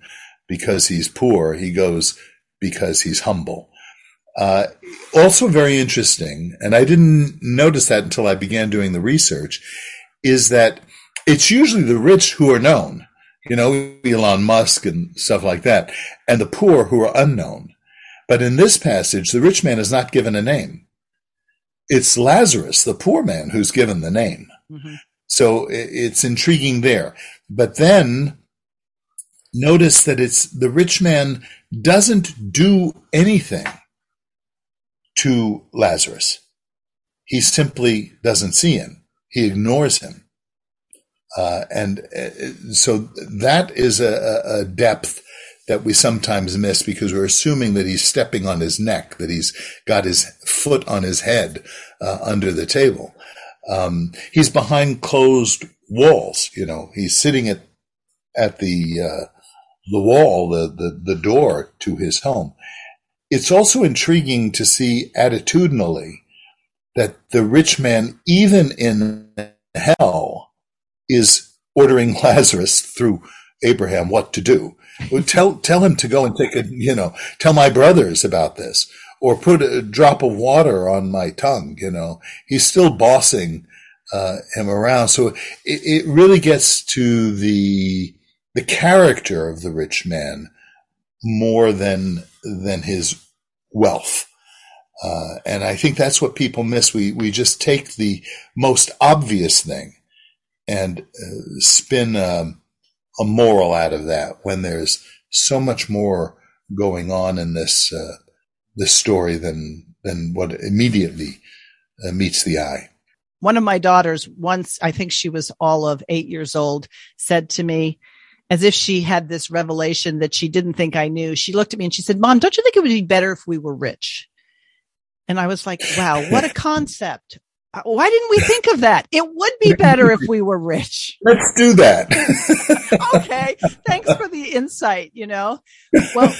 C: because he's poor. He goes because he's humble. Uh, also very interesting, and I didn't notice that until I began doing the research, is that it's usually the rich who are known, you know, Elon Musk and stuff like that, and the poor who are unknown. But in this passage, the rich man is not given a name. It's Lazarus, the poor man, who's given the name. Mm-hmm. So it's intriguing there. But then notice that it's the rich man doesn't do anything to Lazarus. He simply doesn't see him. He ignores him. Uh, and uh, so that is a, a, depth that we sometimes miss because we're assuming that he's stepping on his neck, that he's got his foot on his head uh, under the table. Um, he's behind closed walls. You know, he's sitting at at the uh, the wall, the, the the door to his home, it's also intriguing to see attitudinally that the rich man, even in hell, is ordering Lazarus through Abraham what to do. tell tell him to go and take a you know tell my brothers about this or put a drop of water on my tongue. You know he's still bossing uh, him around. So it, it really gets to the the character of the rich man more than than his wealth. Uh, and I think that's what people miss. We we just take the most obvious thing and uh, spin a, a, moral out of that when there's so much more going on in this uh, this story than than what immediately uh, meets the eye.
B: One of my daughters once, I think she was all of eight years old, said to me, as if she had this revelation that she didn't think I knew. She looked at me and she said, Mom, don't you think it would be better if we were rich? And I was like, wow, what a concept. Why didn't we think of that? It would be better if we were rich.
C: Let's do that.
B: okay. Thanks for the insight. You know, well,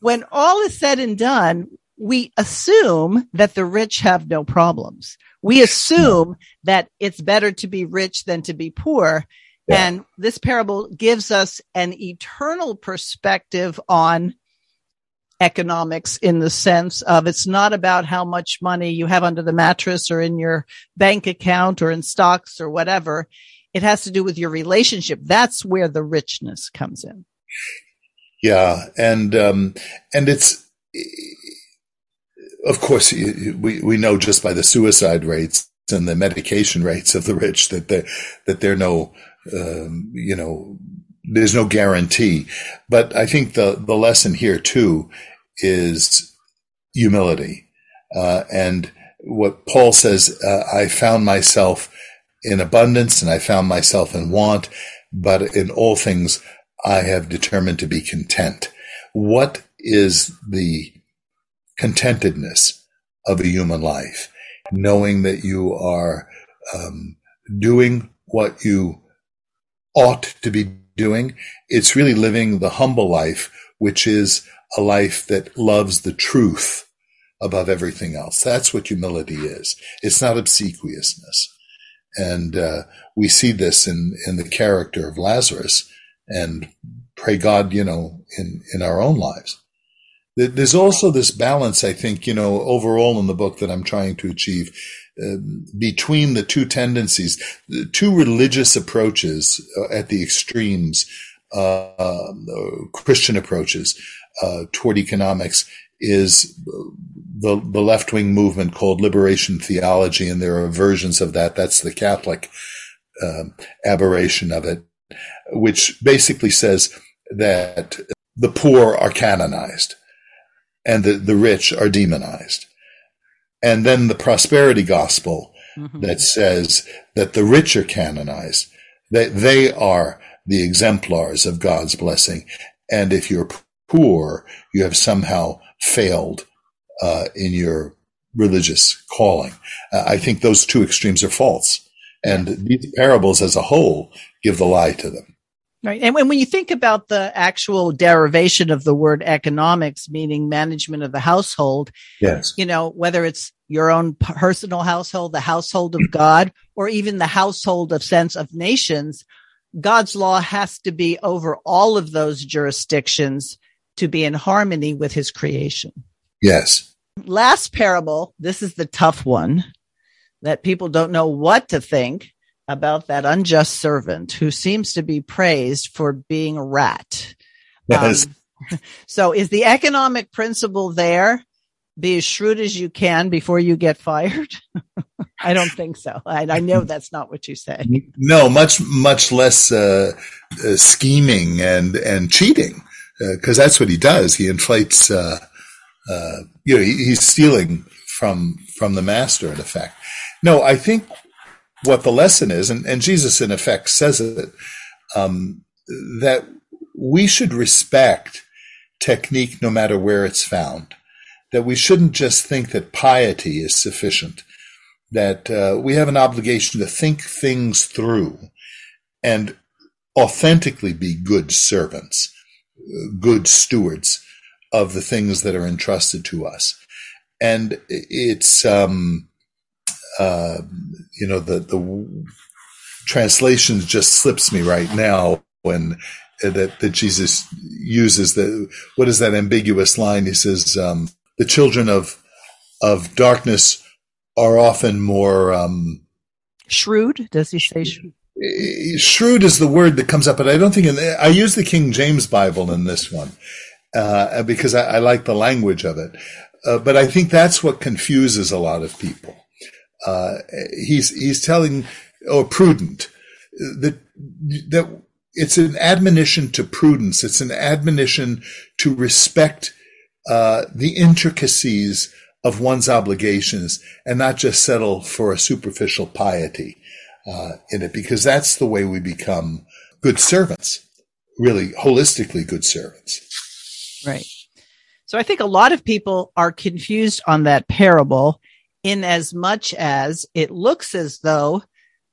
B: when all is said and done, we assume that the rich have no problems. We assume that it's better to be rich than to be poor. Yeah. And this parable gives us an eternal perspective on economics in the sense of it's not about how much money you have under the mattress or in your bank account or in stocks or whatever. It has to do with your relationship. That's where the richness comes in.
C: Yeah. And, um, and it's, of course, we, we know just by the suicide rates and the medication rates of the rich that they that they're no, um, you know, there's no guarantee. But I think the, the lesson here too is humility. Uh, and what Paul says, uh, I found myself in abundance and I found myself in want, but in all things, I have determined to be content. What is the contentedness of a human life? Knowing that you are um, doing what you ought to be doing. It's really living the humble life, which is a life that loves the truth above everything else. That's what humility is. It's not obsequiousness. And uh, we see this in, in the character of Lazarus and pray God, you know, in, in our own lives. There's also this balance, I think, you know, overall in the book that I'm trying to achieve between the two tendencies, the two religious approaches uh, at the extremes, uh, Christian approaches uh, toward economics is the, the left wing movement called liberation theology, and there are versions of that. That's the Catholic um, aberration of it, which basically says that the poor are canonized and the, the rich are demonized and then the prosperity gospel mm-hmm. that says that the rich are canonized, that they are the exemplars of God's blessing. And if you're poor, you have somehow failed uh, in your religious calling. Uh, I think those two extremes are false. And these parables as a whole give the lie to them.
B: Right. And when, when you think about the actual derivation of the word economics, meaning management of the household,
C: yes,
B: you know, whether it's your own personal household, the household of God, or even the household of sense of nations, God's law has to be over all of those jurisdictions to be in harmony with his creation.
C: Yes.
B: Last parable, this is the tough one that people don't know what to think about that unjust servant who seems to be praised for being a rat.
C: Yes.
B: Um, so is the economic principle there? Be as shrewd as you can before you get fired. I don't think so. I, I, know that's not what you say.
C: No, much much less uh, uh, scheming and and cheating, because uh, that's what he does. He inflates. Uh, uh, you know, he, he's stealing from from the master in effect. No, I think what the lesson is, and, and Jesus in effect says it, um, that we should respect technique no matter where it's found. That we shouldn't just think that piety is sufficient. That uh, we have an obligation to think things through and authentically be good servants, good stewards of the things that are entrusted to us. And it's, um, uh, you know, the, the translation just slips me right now when uh, that, that Jesus uses the, what is that ambiguous line? He says, um, the children of, of darkness are often more, um,
B: shrewd. Does he say shrewd?
C: Shrewd is the word that comes up, but I don't think in, I use the King James Bible in this one, uh, because I, I, like the language of it. Uh, but I think that's what confuses a lot of people uh, he's he's telling or prudent that that it's an admonition to prudence. It's an admonition to respect uh, the intricacies of one's obligations and not just settle for a superficial piety uh, in it, because that's the way we become good servants, really holistically good servants.
B: Right. So I think a lot of people are confused on that parable in as much as it looks as though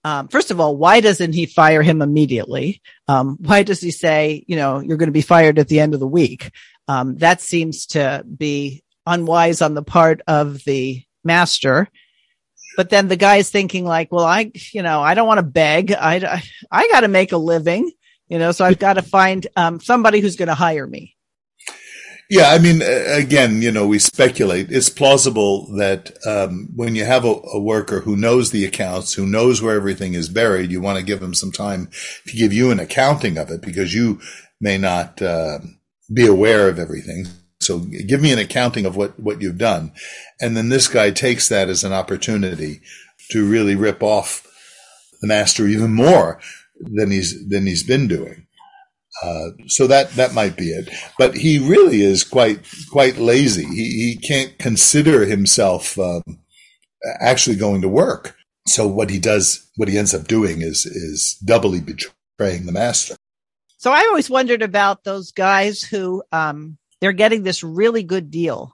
B: um, first of all, why doesn't he fire him immediately? Um, why does he say, you know, you're going to be fired at the end of the week? Um, that seems to be unwise on the part of the master. But then the guy's thinking like, well, I, you know, I don't want to beg. I, I, I got to make a living, you know, so I've got to find um, somebody who's going to hire me.
C: Yeah, I mean, again, you know, we speculate. It's plausible that um, when you have a, a, worker who knows the accounts, who knows where everything is buried, you want to give them some time to give you an accounting of it because you may not uh, be aware of everything. So give me an accounting of what, what you've done. And then this guy takes that as an opportunity to really rip off the master even more than he's, than he's been doing. Uh, so that that might be it. But he really is quite quite lazy. He he can't consider himself um, actually going to work. So what he does, what he ends up doing, is is doubly betraying the master.
B: So I always wondered about those guys who um, they're getting this really good deal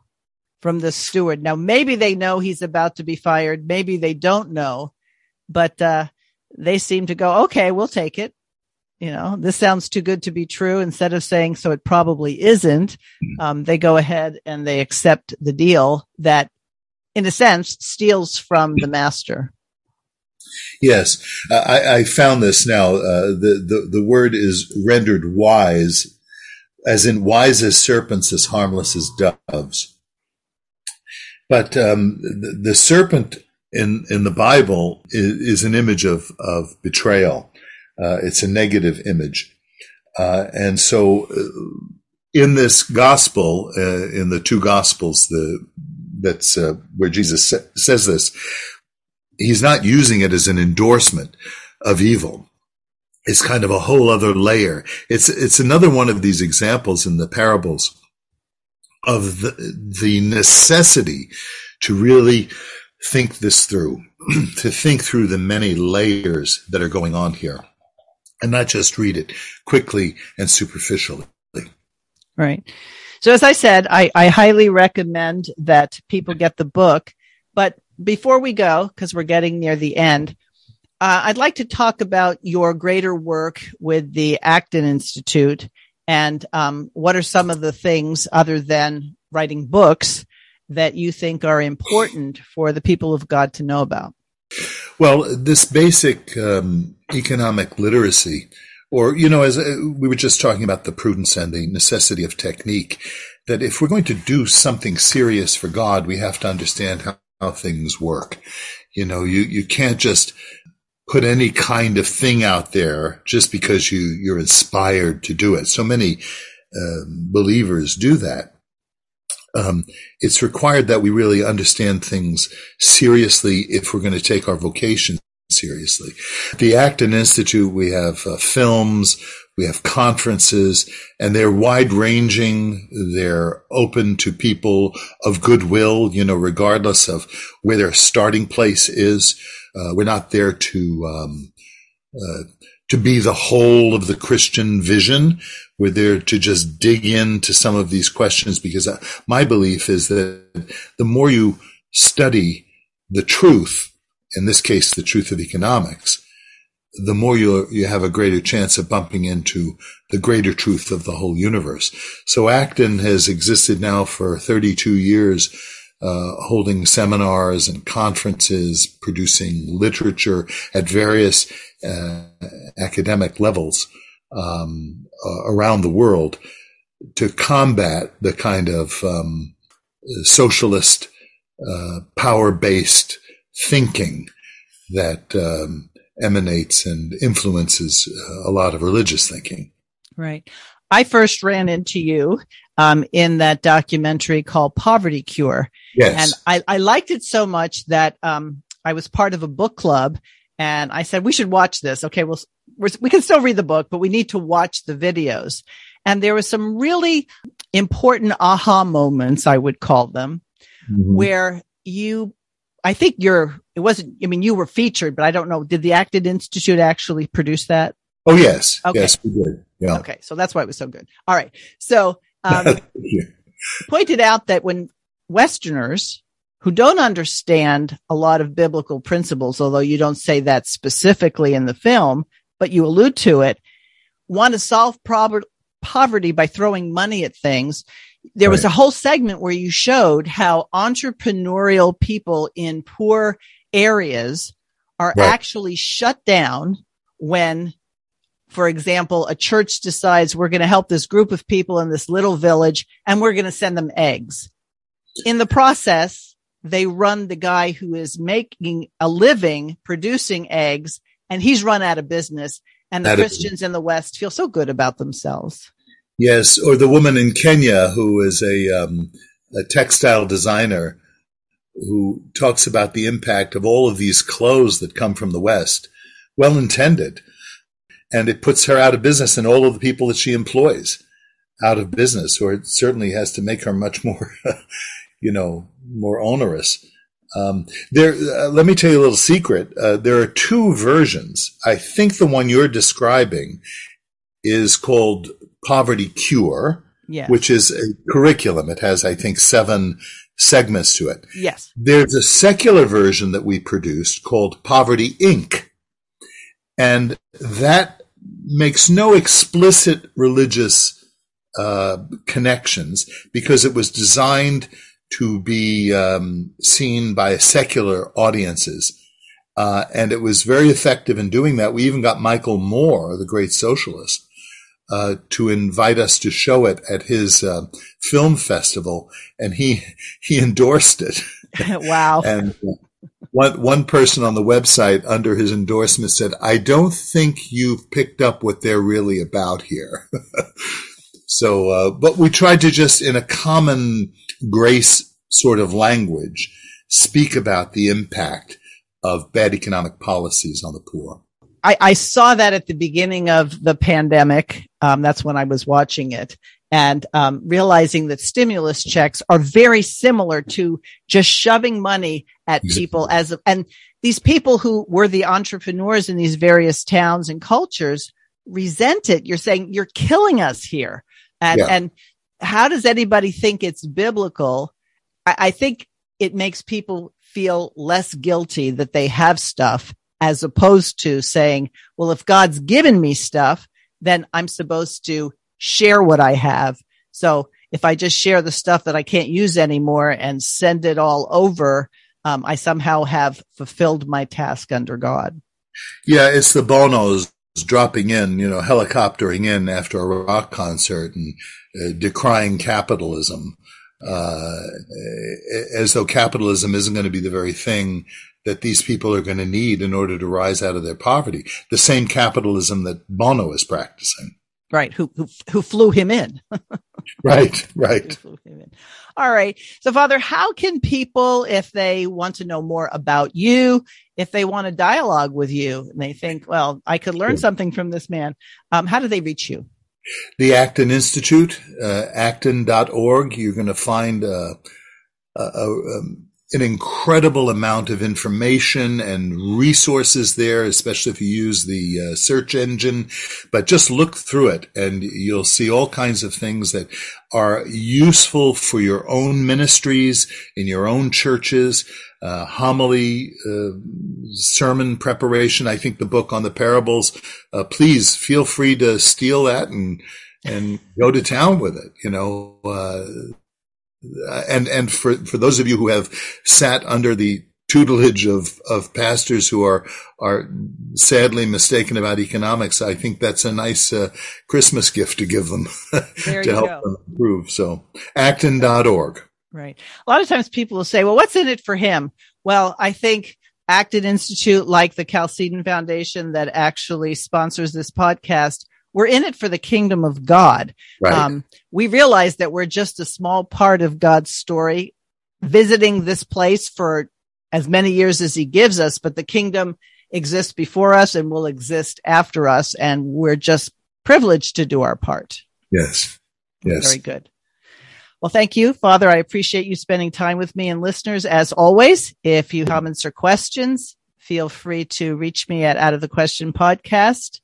B: from the steward. Now maybe they know he's about to be fired. Maybe they don't know, but uh, they seem to go, okay, we'll take it you know, this sounds too good to be true. Instead of saying, so it probably isn't, um, they go ahead and they accept the deal that, in a sense, steals from the master.
C: Yes, I, I found this now. Uh, the, the, the word is rendered wise, as in wise as serpents, as harmless as doves. But um, the, the, serpent in in the Bible is, is an image of of betrayal. Uh, it's a negative image. Uh, and so uh, in this gospel, in the two gospels, the, that's where Jesus sa- says this, he's not using it as an endorsement of evil. It's kind of a whole other layer. It's, it's another one of these examples in the parables of the, the necessity to really think this through, to think through the many layers that are going on here and not just read it quickly and superficially.
B: Right. So as I said, I, I highly recommend that people get the book. But before we go, because we're getting near the end, uh, I'd like to talk about your greater work with the Acton Institute and um, what are some of the things other than writing books that you think are important for the people of God to know about.
C: Well, this basic um, economic literacy, or, you know, as uh, we were just talking about the prudence and the necessity of technique, that if we're going to do something serious for God, we have to understand how, how things work. You know, you, you can't just put any kind of thing out there just because you, you're inspired to do it. So many uh, believers do that um, it's required that we really understand things seriously if we're going to take our vocation seriously. The Acton Institute, we have uh, films, we have conferences, and they're wide ranging. They're open to people of goodwill, you know, regardless of where their starting place is. Uh, we're not there to, um, to be the whole of the Christian vision. We're there to just dig into some of these questions because uh, my belief is that the more you study the truth, in this case, the truth of economics, the more you you have a greater chance of bumping into the greater truth of the whole universe. So Acton has existed now for 32 years, uh, holding seminars and conferences, producing literature at various academic levels um, uh, around the world to combat the kind of um, socialist, uh, power-based thinking that um, emanates and influences uh, a lot of religious thinking.
B: Right. I first ran into you um, in that documentary called Poverty Cure.
C: Yes.
B: And I, I liked it so much that um, I was part of a book club and I said, we should watch this. Okay. Well, we can still read the book, but we need to watch the videos. And there were some really important aha moments, I would call them, mm-hmm. where you, I think you're, it wasn't, I mean, you were featured, but I don't know. Did the Acton Institute actually produce that?
C: Oh, yes. Okay. Yes, we did. Yeah.
B: Okay. So that's why it was so good. All right. So, um, yeah. pointed out that when Westerners who don't understand a lot of biblical principles, although you don't say that specifically in the film, but you allude to it, want to solve prob- poverty by throwing money at things. There right. was a whole segment where you showed how entrepreneurial people in poor areas are right. actually shut down when for example, a church decides we're going to help this group of people in this little village and we're going to send them eggs. In the process, they run the guy who is making a living producing eggs and he's run out of business. And the Christians in the West feel so good about themselves.
C: Yes. Or the woman in Kenya who is a, um, a textile designer who talks about the impact of all of these clothes that come from the West. Well intended and it puts her out of business and all of the people that she employs out of business, or it certainly has to make her much more, you know, more onerous. Um, there, uh, let me tell you a little secret. Uh, there are two versions. I think the one you're describing is called Poverty Cure,
B: yes.
C: which is a curriculum. It has, I think, seven segments to it.
B: Yes.
C: There's a secular version that we produced called Poverty Inc. And that makes no explicit religious uh, connections because it was designed to be um, seen by secular audiences. Uh, and it was very effective in doing that. We even got Michael Moore, the great socialist, uh, to invite us to show it at his uh, film festival, and he he endorsed it.
B: wow!
C: and one one person on the website under his endorsement said, "I don't think you've picked up what they're really about here." so, uh, but we tried to just in a common grace sort of language speak about the impact of bad economic policies on the poor.
B: I, I saw that at the beginning of the pandemic. Um, that's when I was watching it and um, realizing that stimulus checks are very similar to just shoving money at people as and these people who were the entrepreneurs in these various towns and cultures resent it. You're saying you're killing us here, and yeah. and how does anybody think it's biblical? I, I think it makes people feel less guilty that they have stuff as opposed to saying, well, if God's given me stuff, then I'm supposed to share what I have. So if I just share the stuff that I can't use anymore and send it all over, um, I somehow have fulfilled my task under God.
C: Yeah, it's the Bonos dropping in, you know, helicoptering in after a rock concert and decrying capitalism, uh, as though capitalism isn't going to be the very thing that these people are going to need in order to rise out of their poverty. The same capitalism that Bono is practicing.
B: Right. Who, who, who flew him in.
C: right. Right.
B: All right. So Father, how can people, if they want to know more about you, if they want to dialogue with you and they think, well, I could learn something from this man, um, how do they reach you?
C: The Acton Institute, uh, acton.org. You're going to find, uh, a, a, um, an incredible amount of information and resources there, especially if you use the uh, search engine. But just look through it and you'll see all kinds of things that are useful for your own ministries, in your own churches, uh, homily, uh, sermon preparation. I think the book on the parables, uh, please feel free to steal that and and go to town with it. You know, uh, and and for for those of you who have sat under the tutelage of of pastors who are are sadly mistaken about economics, I think that's a nice uh, Christmas gift to give them to help go. them improve. So, acton.org.
B: Right. A lot of times people will say, "Well, what's in it for him?" Well, I think Acton Institute, like the Chalcedon Foundation that actually sponsors this podcast, we're in it for the kingdom of God.
C: Right. Um,
B: we realize that we're just a small part of God's story, visiting this place for as many years as he gives us, but the kingdom exists before us and will exist after us. And we're just privileged to do our part.
C: Yes. Yes.
B: Very good. Well, thank you, Father. I appreciate you spending time with me and listeners as always. If you have comments or questions, feel free to reach me at out of the question podcast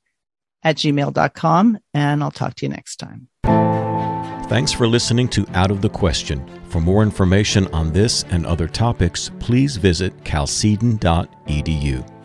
B: at gmail.com, and I'll talk to you next time.
A: Thanks for listening to Out of the Question. For more information on this and other topics, please visit chalcedon.edu.